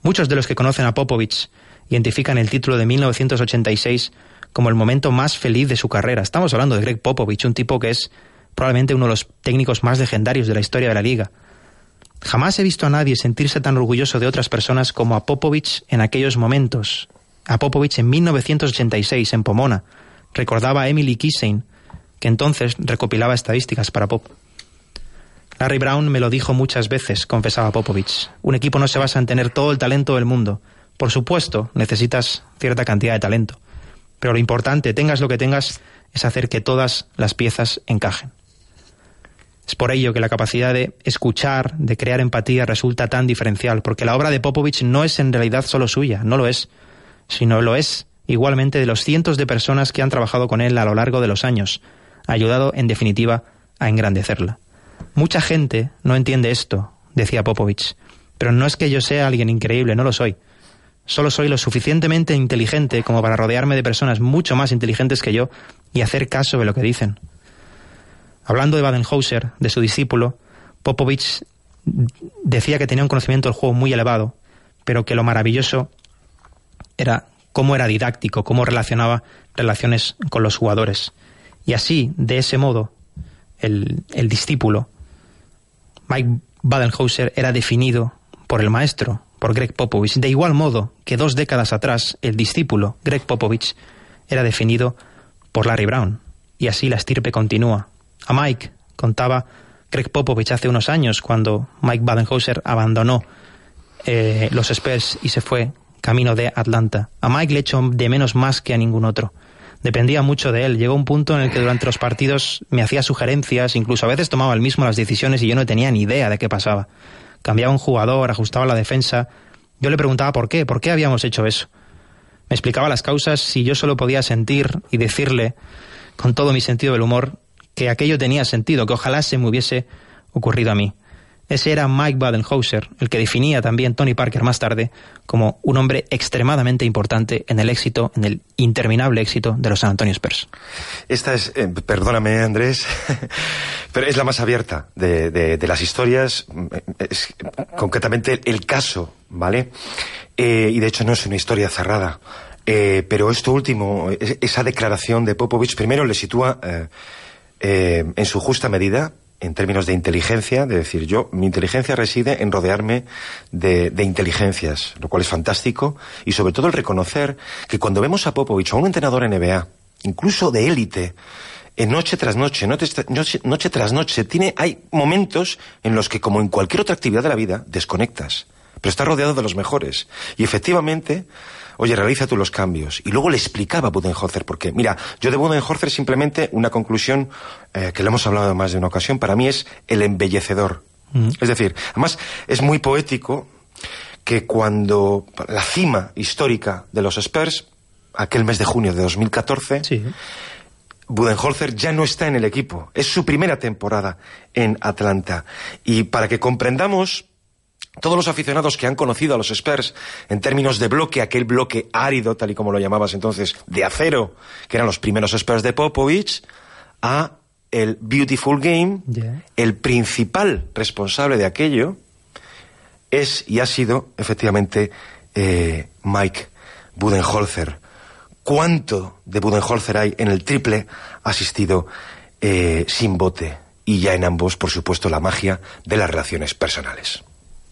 Muchos de los que conocen a Popovich identifican el título de 1986 como el momento más feliz de su carrera. Estamos hablando de Greg Popovich, un tipo que es probablemente uno de los técnicos más legendarios de la historia de la liga. Jamás he visto a nadie sentirse tan orgulloso de otras personas como a Popovich en aquellos momentos. A Popovich en 1986, en Pomona, recordaba a Emily Kissane, que entonces recopilaba estadísticas para Pop. Larry Brown me lo dijo muchas veces, confesaba Popovich. Un equipo no se basa en tener todo el talento del mundo. Por supuesto, necesitas cierta cantidad de talento. Pero lo importante, tengas lo que tengas, es hacer que todas las piezas encajen. Es por ello que la capacidad de escuchar, de crear empatía, resulta tan diferencial, porque la obra de Popovich no es en realidad solo suya, no lo es, sino lo es igualmente de los cientos de personas que han trabajado con él a lo largo de los años, ayudado, en definitiva, a engrandecerla. Mucha gente no entiende esto, decía Popovich, pero no es que yo sea alguien increíble, no lo soy. Solo soy lo suficientemente inteligente como para rodearme de personas mucho más inteligentes que yo y hacer caso de lo que dicen. Hablando de Badenhauser, de su discípulo, Popovich decía que tenía un conocimiento del juego muy elevado, pero que lo maravilloso era cómo era didáctico, cómo relacionaba relaciones con los jugadores. Y así, de ese modo, el, el discípulo, Mike Badenhauser, era definido por el maestro, por Greg Popovich. De igual modo que dos décadas atrás, el discípulo, Greg Popovich, era definido por Larry Brown. Y así la estirpe continúa, a Mike, contaba Craig Popovich hace unos años, cuando Mike Badenhauser abandonó eh, los Spurs y se fue camino de Atlanta. A Mike le echó de menos más que a ningún otro. Dependía mucho de él. Llegó un punto en el que durante los partidos me hacía sugerencias, incluso a veces tomaba él mismo las decisiones y yo no tenía ni idea de qué pasaba. Cambiaba un jugador, ajustaba la defensa. Yo le preguntaba por qué, por qué habíamos hecho eso. Me explicaba las causas si yo solo podía sentir y decirle, con todo mi sentido del humor, que aquello tenía sentido, que ojalá se me hubiese ocurrido a mí. Ese era Mike Badenhauser, el que definía también Tony Parker más tarde como un hombre extremadamente importante en el éxito, en el interminable éxito de los San Antonio Spurs. Esta es, eh, perdóname Andrés, pero es la más abierta de, de- las historias, concretamente el caso, ¿vale? Eh, y de hecho no es una historia cerrada. Eh, pero esto último, es- esa declaración de Popovich, primero le sitúa en su justa medida, en términos de inteligencia, de decir yo, mi inteligencia reside en rodearme de, de inteligencias, lo cual es fantástico, y sobre todo el reconocer que cuando vemos a Popovich, a un entrenador NBA, incluso de élite, en noche tras noche, noche, tras- noche, tras noche, tiene, hay momentos en los que, como en cualquier otra actividad de la vida, desconectas. Pero está rodeado de los mejores. Y efectivamente, oye, realiza tú los cambios. Y luego le explicaba a Budenholzer, porque, mira, yo de Budenholzer simplemente una conclusión eh, que le hemos hablado más de una ocasión, para mí es el embellecedor. Es decir, además es muy poético que cuando la cima histórica de los Spurs, aquel mes de junio de 2014, Sí. Budenholzer ya no está en el equipo. Es su primera temporada en Atlanta. Y para que comprendamos todos los aficionados que han conocido a los Spurs en términos de bloque, aquel bloque árido, tal y como lo llamabas entonces, de acero, que eran los primeros Spurs de Popovich, a el Beautiful Game, Yeah. el principal responsable de aquello es y ha sido efectivamente eh, Mike Budenholzer. ¿Cuánto de Budenholzer hay en el triple asistido eh, sin bote? Y ya en ambos, por supuesto, la magia de las relaciones personales.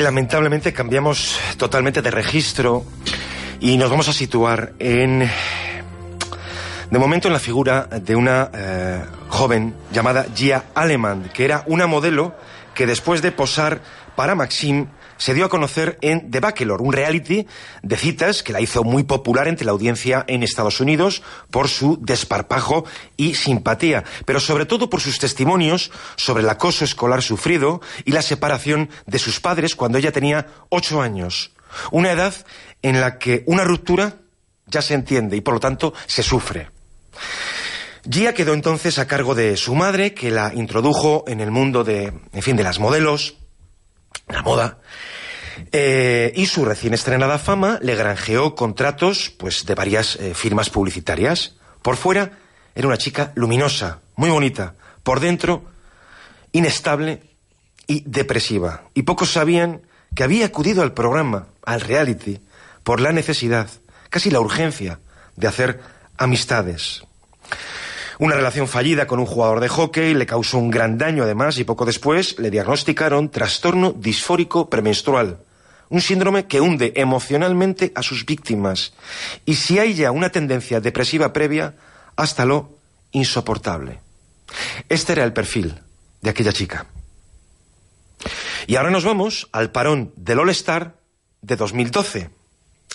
lamentablemente cambiamos totalmente de registro y nos vamos a situar en, de momento, en la figura de una eh, joven llamada Gia Aleman, que era una modelo que después de posar para Maxim se dio a conocer en The Bachelor, un reality de citas que la hizo muy popular entre la audiencia en Estados Unidos por su desparpajo y simpatía, pero sobre todo por sus testimonios sobre el acoso escolar sufrido y la separación de sus padres cuando ella tenía ocho años. Una edad en la que una ruptura ya se entiende y por lo tanto se sufre. Gia quedó entonces a cargo de su madre, que la introdujo en el mundo de, en fin, de las modelos, la moda, eh, y su recién estrenada fama le granjeó contratos, pues, de varias eh, firmas publicitarias. Por fuera era una chica luminosa, muy bonita. Por dentro, inestable y depresiva. Y pocos sabían que había acudido al programa, al reality, por la necesidad, casi la urgencia, de hacer amistades. Una relación fallida con un jugador de hockey le causó un gran daño además y poco después le diagnosticaron trastorno disfórico premenstrual, un síndrome que hunde emocionalmente a sus víctimas y si hay ya una tendencia depresiva previa, hasta lo insoportable. Este era el perfil de aquella chica. Y ahora nos vamos al parón del All Star de 2012,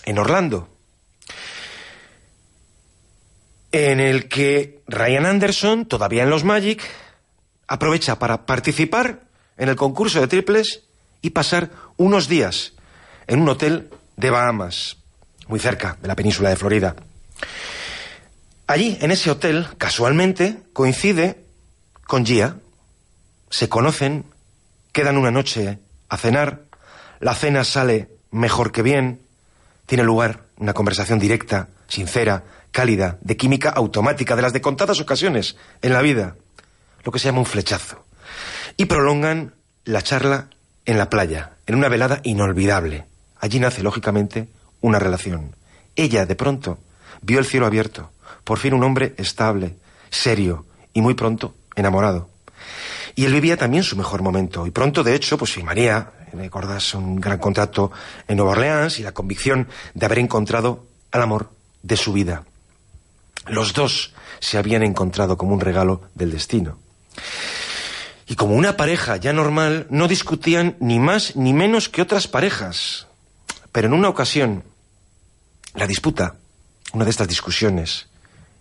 en Orlando en el que Ryan Anderson, todavía en los Magic, aprovecha para participar en el concurso de triples y pasar unos días en un hotel de Bahamas, muy cerca de la península de Florida. Allí, en ese hotel, casualmente, coincide con Gia. Se conocen, quedan una noche a cenar, la cena sale mejor que bien, tiene lugar una conversación directa sincera, cálida, de química automática, de las de contadas ocasiones en la vida, lo que se llama un flechazo. Y prolongan la charla en la playa, en una velada inolvidable. Allí nace, lógicamente, una relación. Ella, de pronto, vio el cielo abierto, por fin un hombre estable, serio y muy pronto enamorado. Y él vivía también su mejor momento. Y pronto, de hecho, pues firmaría, recordas, un gran contrato en Nueva Orleans y la convicción de haber encontrado al amor de su vida. Los dos se habían encontrado como un regalo del destino. Y como una pareja ya normal, no discutían ni más ni menos que otras parejas. Pero en una ocasión, la disputa, una de estas discusiones,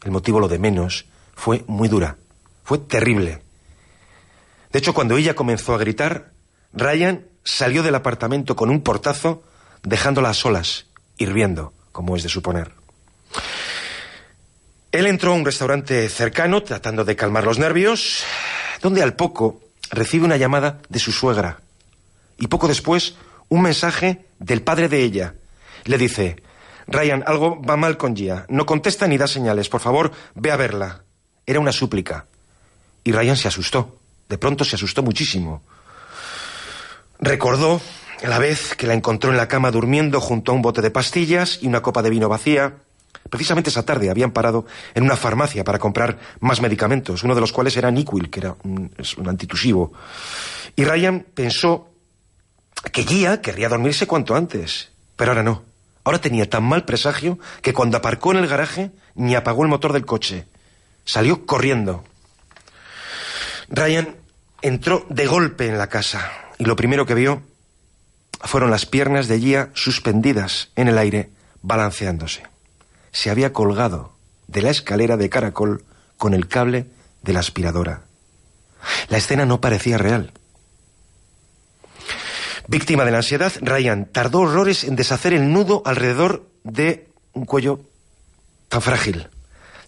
el motivo lo de menos, fue muy dura, fue terrible. De hecho, cuando ella comenzó a gritar, Ryan salió del apartamento con un portazo, dejándola a solas, hirviendo, como es de suponer. Él entró a un restaurante cercano tratando de calmar los nervios, donde al poco recibe una llamada de su suegra y poco después un mensaje del padre de ella. Le dice, Ryan, algo va mal con Gia. No contesta ni da señales. Por favor, ve a verla. Era una súplica. Y Ryan se asustó. De pronto se asustó muchísimo. Recordó la vez que la encontró en la cama durmiendo junto a un bote de pastillas y una copa de vino vacía. Precisamente esa tarde habían parado en una farmacia para comprar más medicamentos, uno de los cuales era Niquil, que era un, un antitusivo. Y Ryan pensó que Gia querría dormirse cuanto antes, pero ahora no. Ahora tenía tan mal presagio que cuando aparcó en el garaje ni apagó el motor del coche. Salió corriendo. Ryan entró de golpe en la casa y lo primero que vio fueron las piernas de Gia suspendidas en el aire, balanceándose. Se había colgado de la escalera de caracol con el cable de la aspiradora. La escena no parecía real. Víctima de la ansiedad, Ryan tardó horrores en deshacer el nudo alrededor de un cuello tan frágil.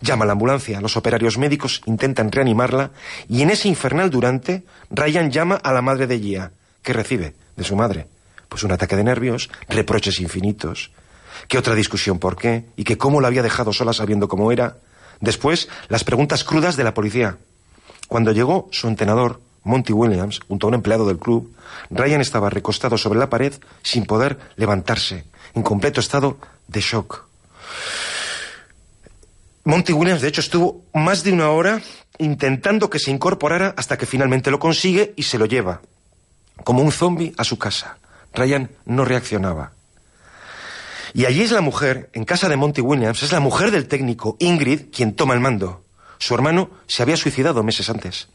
Llama a la ambulancia, los operarios médicos intentan reanimarla y en ese infernal durante, Ryan llama a la madre de Gia, que recibe de su madre pues un ataque de nervios, reproches infinitos, que otra discusión por qué y que cómo la había dejado sola sabiendo cómo era. Después, las preguntas crudas de la policía. Cuando llegó su entrenador, Monty Williams, junto a un empleado del club, Ryan estaba recostado sobre la pared sin poder levantarse, en completo estado de shock. Monty Williams, de hecho, estuvo más de una hora intentando que se incorporara hasta que finalmente lo consigue y se lo lleva, como un zombie, a su casa. Ryan no reaccionaba. Y allí es la mujer, en casa de Monty Williams, es la mujer del técnico, Ingrid, quien toma el mando. Su hermano se había suicidado meses antes.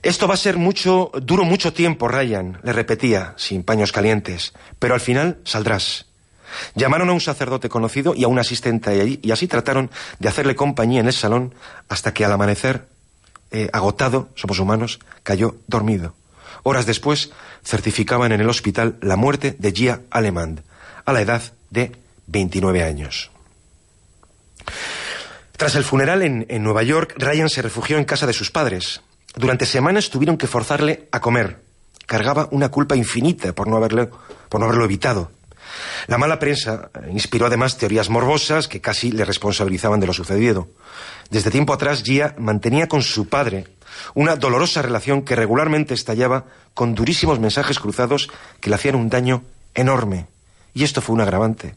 Esto va a ser mucho, duro mucho tiempo, Ryan, le repetía, sin paños calientes, pero al final saldrás. Llamaron a un sacerdote conocido y a un asistente allí, y así trataron de hacerle compañía en el salón hasta que al amanecer, eh, agotado, somos humanos, cayó dormido. Horas después, certificaban en el hospital la muerte de Gia Alemand, a la edad de 29 años. Tras el funeral en, Nueva York, Ryan se refugió en casa de sus padres. Durante semanas tuvieron que forzarle a comer. Cargaba una culpa infinita por no por no haberlo evitado. La mala prensa inspiró además teorías morbosas que casi le responsabilizaban de lo sucedido. Desde tiempo atrás, Gia mantenía con su padre una dolorosa relación que regularmente estallaba con durísimos mensajes cruzados que le hacían un daño enorme. Y esto fue un agravante.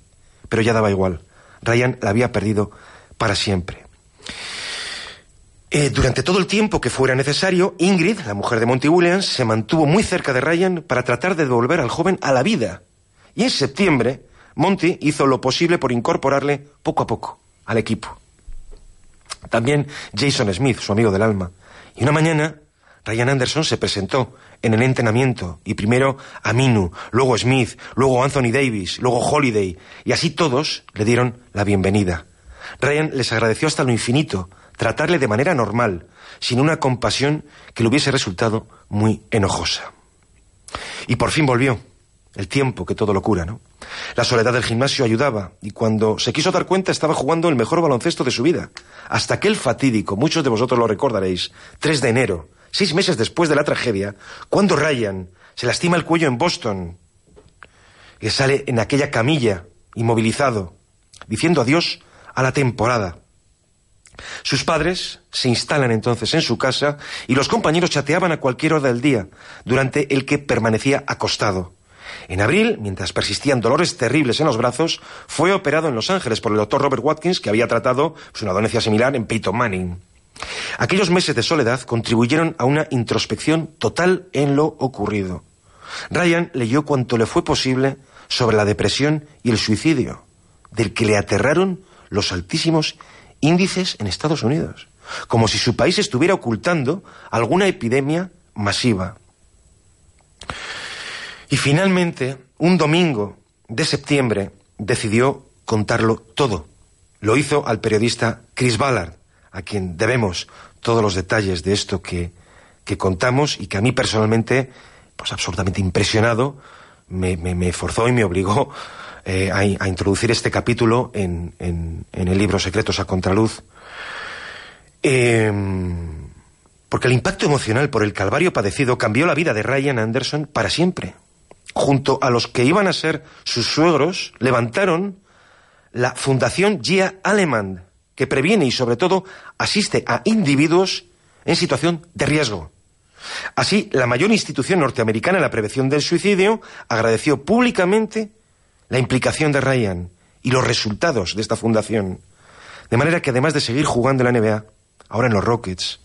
Pero ya daba igual. Ryan la había perdido para siempre. Eh, durante todo el tiempo que fuera necesario, Ingrid, la mujer de Monty Williams, se mantuvo muy cerca de Ryan para tratar de devolver al joven a la vida. Y en septiembre, Monty hizo lo posible por incorporarle poco a poco al equipo. También Jason Smith, su amigo del alma. Y una mañana, Ryan Anderson se presentó en el entrenamiento, y primero Aminu, luego Smith, luego Anthony Davis, luego Holiday, y así todos le dieron la bienvenida. Ryan les agradeció hasta lo infinito tratarle de manera normal, sin una compasión que le hubiese resultado muy enojosa. Y por fin volvió. El tiempo que todo lo cura, ¿no? La soledad del gimnasio ayudaba, y cuando se quiso dar cuenta estaba jugando el mejor baloncesto de su vida. Hasta aquel fatídico, muchos de vosotros lo recordaréis, 3 de enero, seis meses después de la tragedia, cuando Ryan se lastima el cuello en Boston, y sale en aquella camilla, inmovilizado. diciendo adiós a la temporada. Sus padres se instalan entonces en su casa y los compañeros chateaban a cualquier hora del día, durante el que permanecía acostado. En abril, mientras persistían dolores terribles en los brazos, fue operado en Los Ángeles por el doctor Robert Watkins, que había tratado pues, una similar en Peyton Manning. Aquellos meses de soledad contribuyeron a una introspección total en lo ocurrido. Ryan leyó cuanto le fue posible sobre la depresión y el suicidio, del que le aterraron los altísimos índices en Estados Unidos, como si su país estuviera ocultando alguna epidemia masiva. Y finalmente, un domingo de septiembre, decidió contarlo todo. Lo hizo al periodista Chris Ballard, a quien debemos todos los detalles de esto que, que contamos y que a mí personalmente, pues absolutamente impresionado, me, me, forzó y me obligó eh, a, a, introducir este capítulo en, en, en, el libro Secretos a Contraluz. Eh, porque el impacto emocional por el calvario padecido cambió la vida de Ryan Anderson para siempre. Junto a los que iban a ser sus suegros, levantaron la Fundación Gia Alemán, que previene y sobre todo asiste a individuos en situación de riesgo. Así, la mayor institución norteamericana en la prevención del suicidio agradeció públicamente la implicación de Ryan y los resultados de esta fundación. De manera que además de seguir jugando en la NBA, ahora en los Rockets,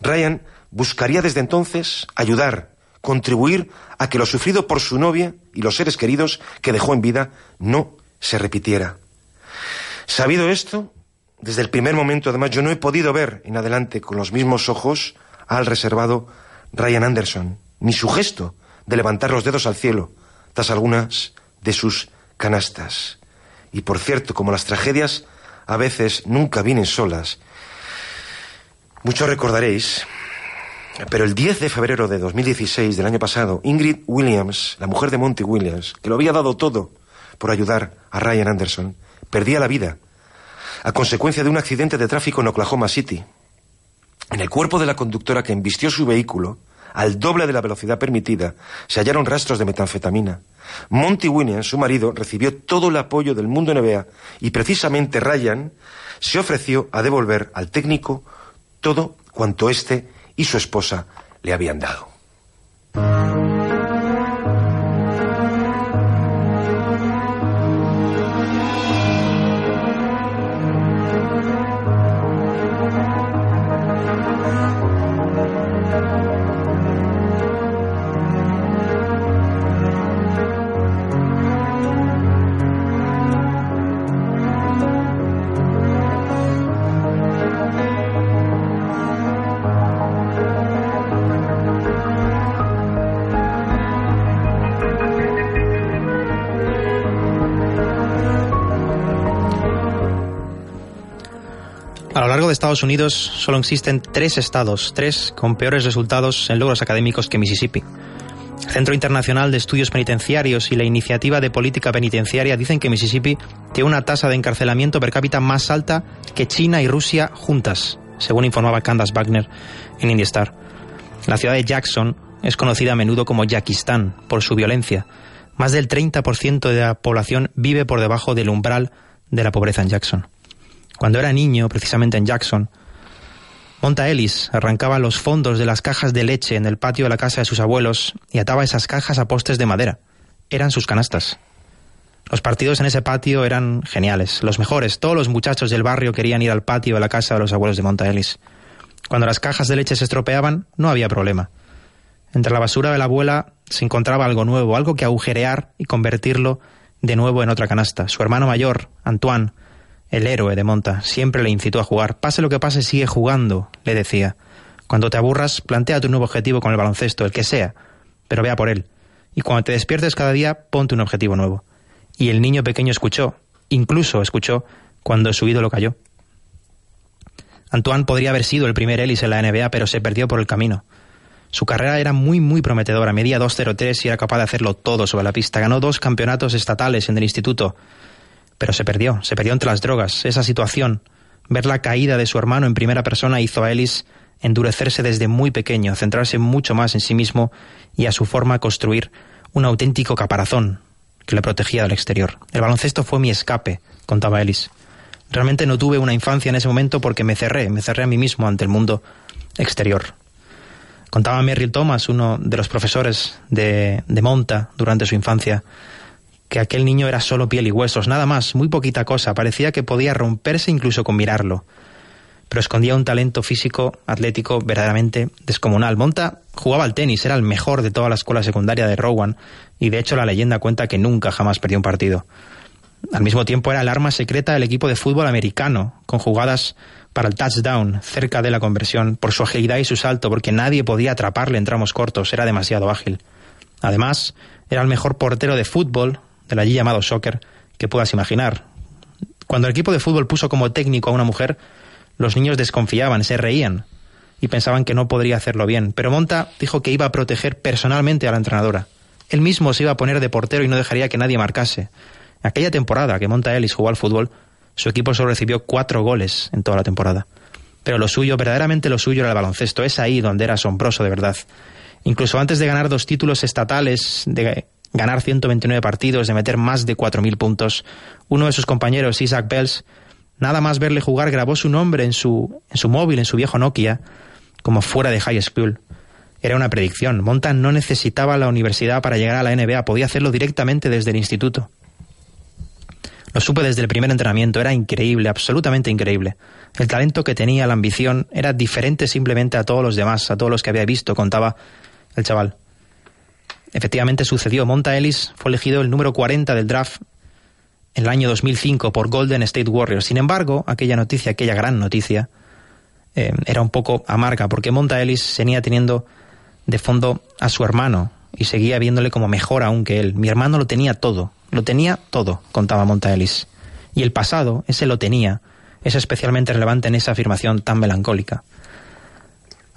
Ryan buscaría desde entonces ayudar, contribuir a que lo sufrido por su novia y los seres queridos que dejó en vida no se repitiera. Sabido esto, desde el primer momento, además, yo no he podido ver en adelante con los mismos ojos al reservado Ryan Anderson, ni su gesto de levantar los dedos al cielo tras algunas de sus canastas. Y por cierto, como las tragedias a veces nunca vienen solas, muchos recordaréis, pero el 10 de febrero de 2016 del año pasado, Ingrid Williams, la mujer de Monty Williams, que lo había dado todo por ayudar a Ryan Anderson, perdía la vida a consecuencia de un accidente de tráfico en Oklahoma City. En el cuerpo de la conductora que embistió su vehículo, al doble de la velocidad permitida, se hallaron rastros de metanfetamina. Monty Williams, su marido, recibió todo el apoyo del mundo NBA y precisamente Ryan se ofreció a devolver al técnico todo cuanto éste y su esposa le habían dado. Estados Unidos solo existen tres estados, tres con peores resultados en logros académicos que Mississippi. El Centro Internacional de Estudios Penitenciarios y la Iniciativa de Política Penitenciaria dicen que Mississippi tiene una tasa de encarcelamiento per cápita más alta que China y Rusia juntas, según informaba Candace Wagner en IndieStar. La ciudad de Jackson es conocida a menudo como Yakistán por su violencia. Más del 30% de la población vive por debajo del umbral de la pobreza en Jackson. Cuando era niño, precisamente en Jackson, Monta Ellis arrancaba los fondos de las cajas de leche en el patio de la casa de sus abuelos y ataba esas cajas a postes de madera. Eran sus canastas. Los partidos en ese patio eran geniales, los mejores. Todos los muchachos del barrio querían ir al patio de la casa de los abuelos de Monta Ellis. Cuando las cajas de leche se estropeaban, no había problema. Entre la basura de la abuela se encontraba algo nuevo, algo que agujerear y convertirlo de nuevo en otra canasta. Su hermano mayor, Antoine, el héroe de Monta siempre le incitó a jugar. Pase lo que pase, sigue jugando, le decía. Cuando te aburras, plantea tu nuevo objetivo con el baloncesto, el que sea, pero vea por él. Y cuando te despiertes cada día, ponte un objetivo nuevo. Y el niño pequeño escuchó, incluso escuchó, cuando su ídolo cayó. Antoine podría haber sido el primer Ellis en la NBA, pero se perdió por el camino. Su carrera era muy, muy prometedora. Medía 2.03 y era capaz de hacerlo todo sobre la pista. Ganó dos campeonatos estatales en el instituto pero se perdió, se perdió entre las drogas. Esa situación, ver la caída de su hermano en primera persona hizo a Ellis endurecerse desde muy pequeño, centrarse mucho más en sí mismo y a su forma construir un auténtico caparazón que le protegía del exterior. El baloncesto fue mi escape, contaba Ellis. Realmente no tuve una infancia en ese momento porque me cerré, me cerré a mí mismo ante el mundo exterior. Contaba Merrill Thomas, uno de los profesores de, de Monta durante su infancia, que aquel niño era solo piel y huesos, nada más, muy poquita cosa, parecía que podía romperse incluso con mirarlo. Pero escondía un talento físico, atlético, verdaderamente descomunal. Monta jugaba al tenis, era el mejor de toda la escuela secundaria de Rowan, y de hecho la leyenda cuenta que nunca jamás perdió un partido. Al mismo tiempo era el arma secreta del equipo de fútbol americano, con jugadas para el touchdown, cerca de la conversión, por su agilidad y su salto, porque nadie podía atraparle en tramos cortos, era demasiado ágil. Además, era el mejor portero de fútbol, del allí llamado soccer, que puedas imaginar. Cuando el equipo de fútbol puso como técnico a una mujer, los niños desconfiaban, se reían y pensaban que no podría hacerlo bien. Pero Monta dijo que iba a proteger personalmente a la entrenadora. Él mismo se iba a poner de portero y no dejaría que nadie marcase. Aquella temporada que Monta Ellis jugó al fútbol, su equipo solo recibió cuatro goles en toda la temporada. Pero lo suyo, verdaderamente lo suyo era el baloncesto. Es ahí donde era asombroso de verdad. Incluso antes de ganar dos títulos estatales, de ganar 129 partidos, de meter más de 4.000 puntos, uno de sus compañeros, Isaac Bells, nada más verle jugar, grabó su nombre en su, en su móvil, en su viejo Nokia, como fuera de high school. Era una predicción. Monta no necesitaba la universidad para llegar a la NBA, podía hacerlo directamente desde el instituto. Lo supe desde el primer entrenamiento, era increíble, absolutamente increíble. El talento que tenía, la ambición, era diferente simplemente a todos los demás, a todos los que había visto, contaba el chaval. Efectivamente sucedió. Monta Ellis fue elegido el número 40 del draft en el año 2005 por Golden State Warriors. Sin embargo, aquella noticia, aquella gran noticia, eh, era un poco amarga porque Monta Ellis seguía teniendo de fondo a su hermano y seguía viéndole como mejor aún que él. Mi hermano lo tenía todo, lo tenía todo, contaba Monta Ellis. Y el pasado, ese lo tenía, es especialmente relevante en esa afirmación tan melancólica.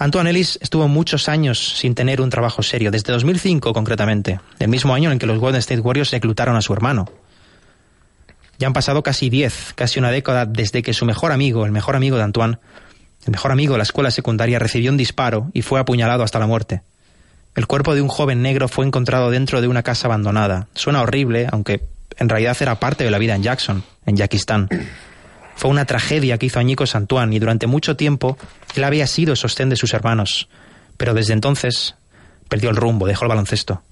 Antoine Ellis estuvo muchos años sin tener un trabajo serio, desde 2005 concretamente, el mismo año en que los Golden State Warriors reclutaron a su hermano. Ya han pasado casi diez, casi una década desde que su mejor amigo, el mejor amigo de Antoine, el mejor amigo de la escuela secundaria, recibió un disparo y fue apuñalado hasta la muerte. El cuerpo de un joven negro fue encontrado dentro de una casa abandonada. Suena horrible, aunque en realidad era parte de la vida en Jackson, en Yakistán. Fue una tragedia que hizo añicos Antoine y durante mucho tiempo él había sido el sostén de sus hermanos. Pero desde entonces perdió el rumbo, dejó el baloncesto.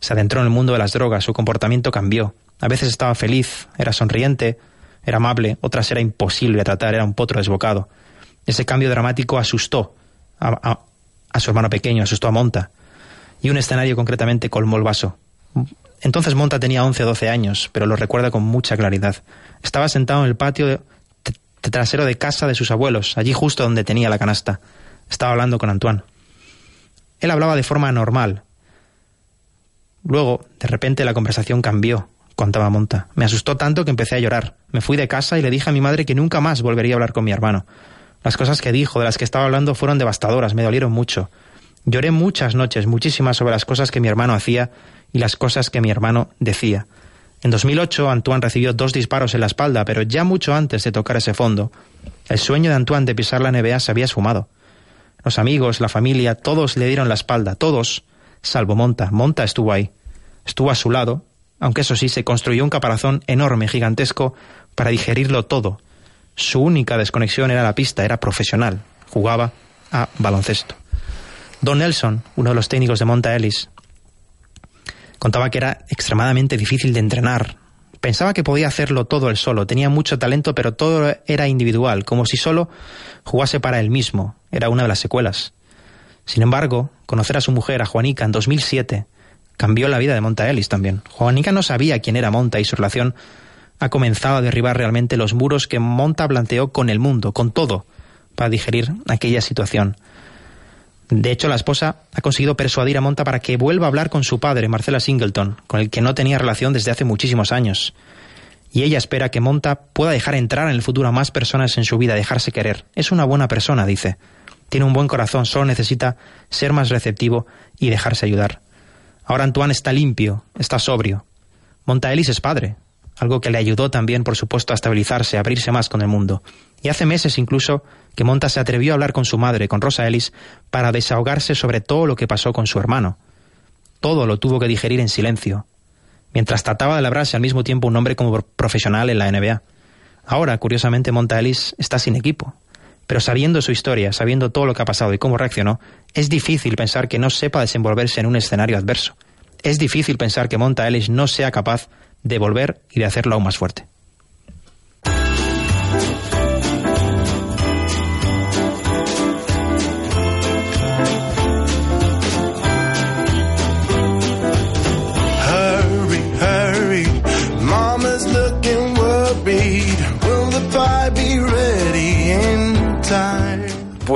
Se adentró en el mundo de las drogas, su comportamiento cambió. A veces estaba feliz, era sonriente, era amable, otras era imposible tratar, era un potro desbocado. Ese cambio dramático asustó a, a su hermano pequeño, asustó a Monta. Y un escenario concretamente colmó el vaso. Entonces Monta tenía 11 o 12 años, pero lo recuerda con mucha claridad. Estaba sentado en el patio trasero de casa de sus abuelos, allí justo donde tenía la canasta. Estaba hablando con Antoine. Él hablaba de forma normal. Luego, de repente, la conversación cambió, contaba Monta. Me asustó tanto que empecé a llorar. Me fui de casa y le dije a mi madre que nunca más volvería a hablar con mi hermano. Las cosas que dijo, de las que estaba hablando, fueron devastadoras, me dolieron mucho. Lloré muchas noches, muchísimas, sobre las cosas que mi hermano hacía y las cosas que mi hermano decía. En 2008, Antoine recibió dos disparos en la espalda, pero ya mucho antes de tocar ese fondo, el sueño de Antoine de pisar la NBA se había esfumado. Los amigos, la familia, todos le dieron la espalda, todos, salvo Monta. Monta estuvo ahí. Estuvo a su lado, aunque eso sí, se construyó un caparazón enorme, gigantesco, para digerirlo todo. Su única desconexión era la pista, era profesional, jugaba a baloncesto. Don Nelson, uno de los técnicos de Monta Ellis, Contaba que era extremadamente difícil de entrenar. Pensaba que podía hacerlo todo él solo, tenía mucho talento, pero todo era individual, como si solo jugase para él mismo. Era una de las secuelas. Sin embargo, conocer a su mujer, a Juanica, en 2007, cambió la vida de Monta Ellis también. Juanica no sabía quién era Monta y su relación ha comenzado a derribar realmente los muros que Monta planteó con el mundo, con todo, para digerir aquella situación. De hecho, la esposa ha conseguido persuadir a Monta para que vuelva a hablar con su padre, Marcela Singleton, con el que no tenía relación desde hace muchísimos años. Y ella espera que Monta pueda dejar entrar en el futuro a más personas en su vida, dejarse querer. Es una buena persona, dice. Tiene un buen corazón, solo necesita ser más receptivo y dejarse ayudar. Ahora Antoine está limpio, está sobrio. Monta Ellis es padre, algo que le ayudó también, por supuesto, a estabilizarse, a abrirse más con el mundo. Y hace meses incluso que Monta se atrevió a hablar con su madre, con Rosa Ellis, para desahogarse sobre todo lo que pasó con su hermano. Todo lo tuvo que digerir en silencio. mientras trataba de labrarse al mismo tiempo un nombre como profesional en la NBA. Ahora, curiosamente, Monta Ellis está sin equipo. Pero sabiendo su historia, sabiendo todo lo que ha pasado y cómo reaccionó, es difícil pensar que no sepa desenvolverse en un escenario adverso. Es difícil pensar que Monta Ellis no sea capaz de volver y de hacerlo aún más fuerte.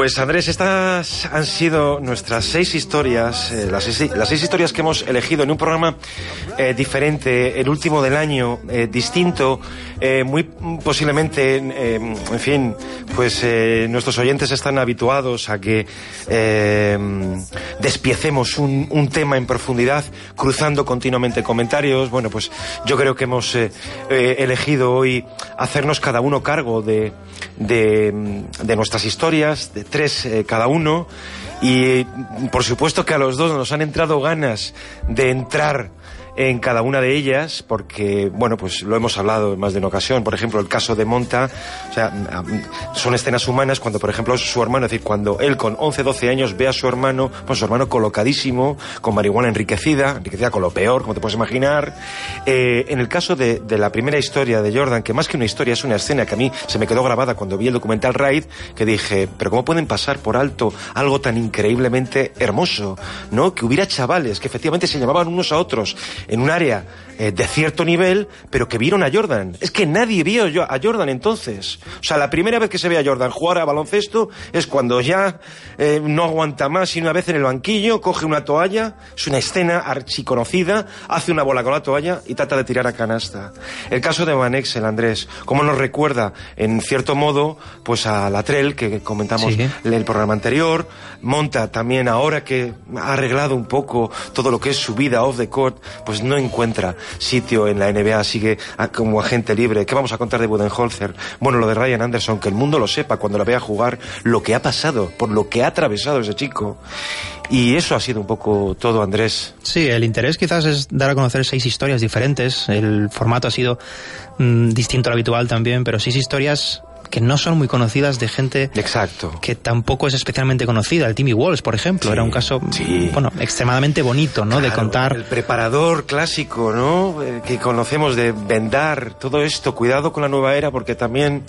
Pues Andrés, estas han sido nuestras seis historias, eh, las, seis, historias que hemos elegido en un programa eh, diferente, el último del año, eh, distinto, muy posiblemente, en fin, pues nuestros oyentes están habituados a que despiecemos un, tema en profundidad, cruzando continuamente comentarios. Bueno, pues yo creo que hemos elegido hoy hacernos cada uno cargo de, de, de nuestras historias, de tres eh, cada uno. Y por supuesto que a los dos nos han entrado ganas de entrar en cada una de ellas, porque, bueno, pues lo hemos hablado más de una ocasión. Por ejemplo, el caso de Monta, o sea, son escenas humanas cuando, por ejemplo, su hermano, es decir, cuando él con 11, 12 años ve a su hermano, pues su hermano colocadísimo, con marihuana enriquecida, enriquecida con lo peor, como te puedes imaginar. Eh, en el caso de, de la primera historia de Jordan, que más que una historia es una escena que a mí se me quedó grabada cuando vi el documental Raid, que dije, pero ¿cómo pueden pasar por alto algo tan increíblemente hermoso? ¿No? Que hubiera chavales que efectivamente se llamaban unos a otros en un área eh, de cierto nivel, pero que vieron a Jordan. Es que nadie vio yo- a Jordan entonces. O sea, la primera vez que se ve a Jordan jugar a baloncesto es cuando ya eh, no aguanta más y una vez en el banquillo coge una toalla, es una escena archiconocida, hace una bola con la toalla y trata de tirar a canasta. El caso de Van Exel, Andrés, como nos recuerda en cierto modo pues a Latrell que comentamos Sí. en el programa anterior, monta también ahora que ha arreglado un poco todo lo que es su vida off the court, pues no encuentra sitio en la NBA, sigue a- como agente libre. ¿Qué vamos a contar de Budenholzer? Bueno, lo de Ryan Anderson, que el mundo lo sepa cuando la vea jugar, lo que ha pasado, por lo que ha atravesado ese chico. Y eso ha sido un poco todo, Andrés. Sí, el interés quizás es dar a conocer seis historias diferentes. El formato ha sido mm, distinto al habitual también, pero seis historias que no son muy conocidas de gente Exacto. que tampoco es especialmente conocida. El Timmy Walls, por ejemplo, Sí, era un caso sí. bueno extremadamente bonito, ¿no? de contar. El preparador clásico, ¿no? Eh, que conocemos de vendar, todo esto. Cuidado con la nueva era porque también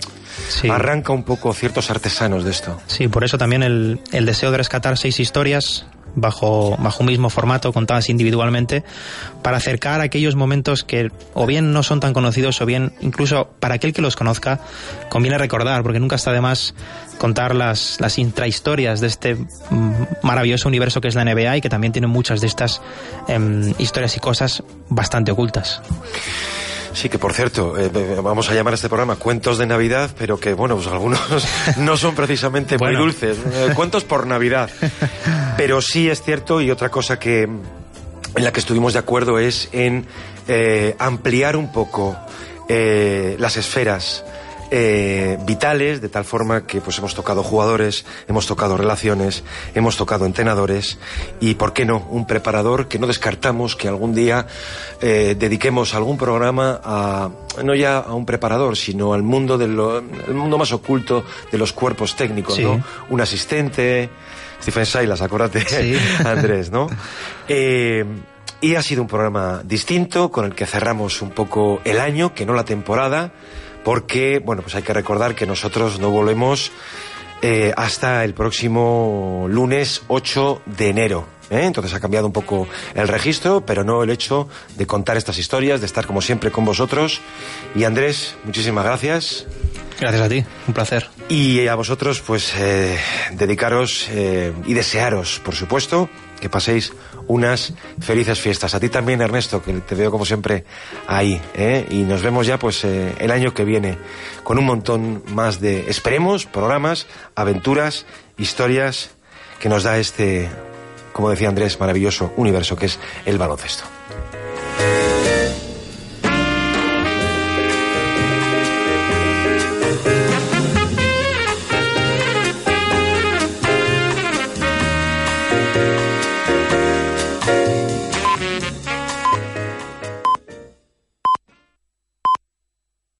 Sí. arranca un poco ciertos artesanos de esto. Sí, por eso también el, el deseo de rescatar seis historias bajo, bajo un mismo formato, contadas individualmente, para acercar aquellos momentos que o bien no son tan conocidos o bien incluso para aquel que los conozca conviene recordar, porque nunca está de más contar las, las intrahistorias de este mm, maravilloso universo que es la NBA y que también tiene muchas de estas em, historias y cosas bastante ocultas. Sí, que por cierto, eh, eh, vamos a llamar a este programa Cuentos de Navidad, pero que, bueno, pues algunos no son precisamente muy dulces. Eh, cuentos por Navidad. Pero sí es cierto, y otra cosa que en la que estuvimos de acuerdo es en eh, ampliar un poco las esferas eh, vitales, de tal forma que pues hemos tocado jugadores, hemos tocado relaciones, hemos tocado entrenadores y, ¿por qué no?, un preparador que no descartamos que algún día eh, dediquemos algún programa a, no ya a un preparador, sino al mundo, de lo, el mundo más oculto de los cuerpos técnicos, Sí. ¿no? Un asistente, Stephen Silas, acuérdate, Sí. Andrés, ¿no? Eh, y ha sido un programa distinto con el que cerramos un poco el año, que no la temporada, porque, bueno, pues hay que recordar que nosotros no volvemos eh, hasta el próximo lunes 8 de enero. ¿eh? Entonces ha cambiado un poco el registro, pero no el hecho de contar estas historias, de estar como siempre con vosotros. Y Andrés, muchísimas gracias. Gracias a ti, un placer. Y a vosotros, pues, eh, dedicaros eh, y desearos, por supuesto, que paséis unas felices fiestas. A ti también, Ernesto, que te veo como siempre ahí. ¿eh? Y nos vemos ya, pues, eh, el año que viene con un montón más de, esperemos, programas, aventuras, historias que nos da este, como decía Andrés, maravilloso universo que es el baloncesto.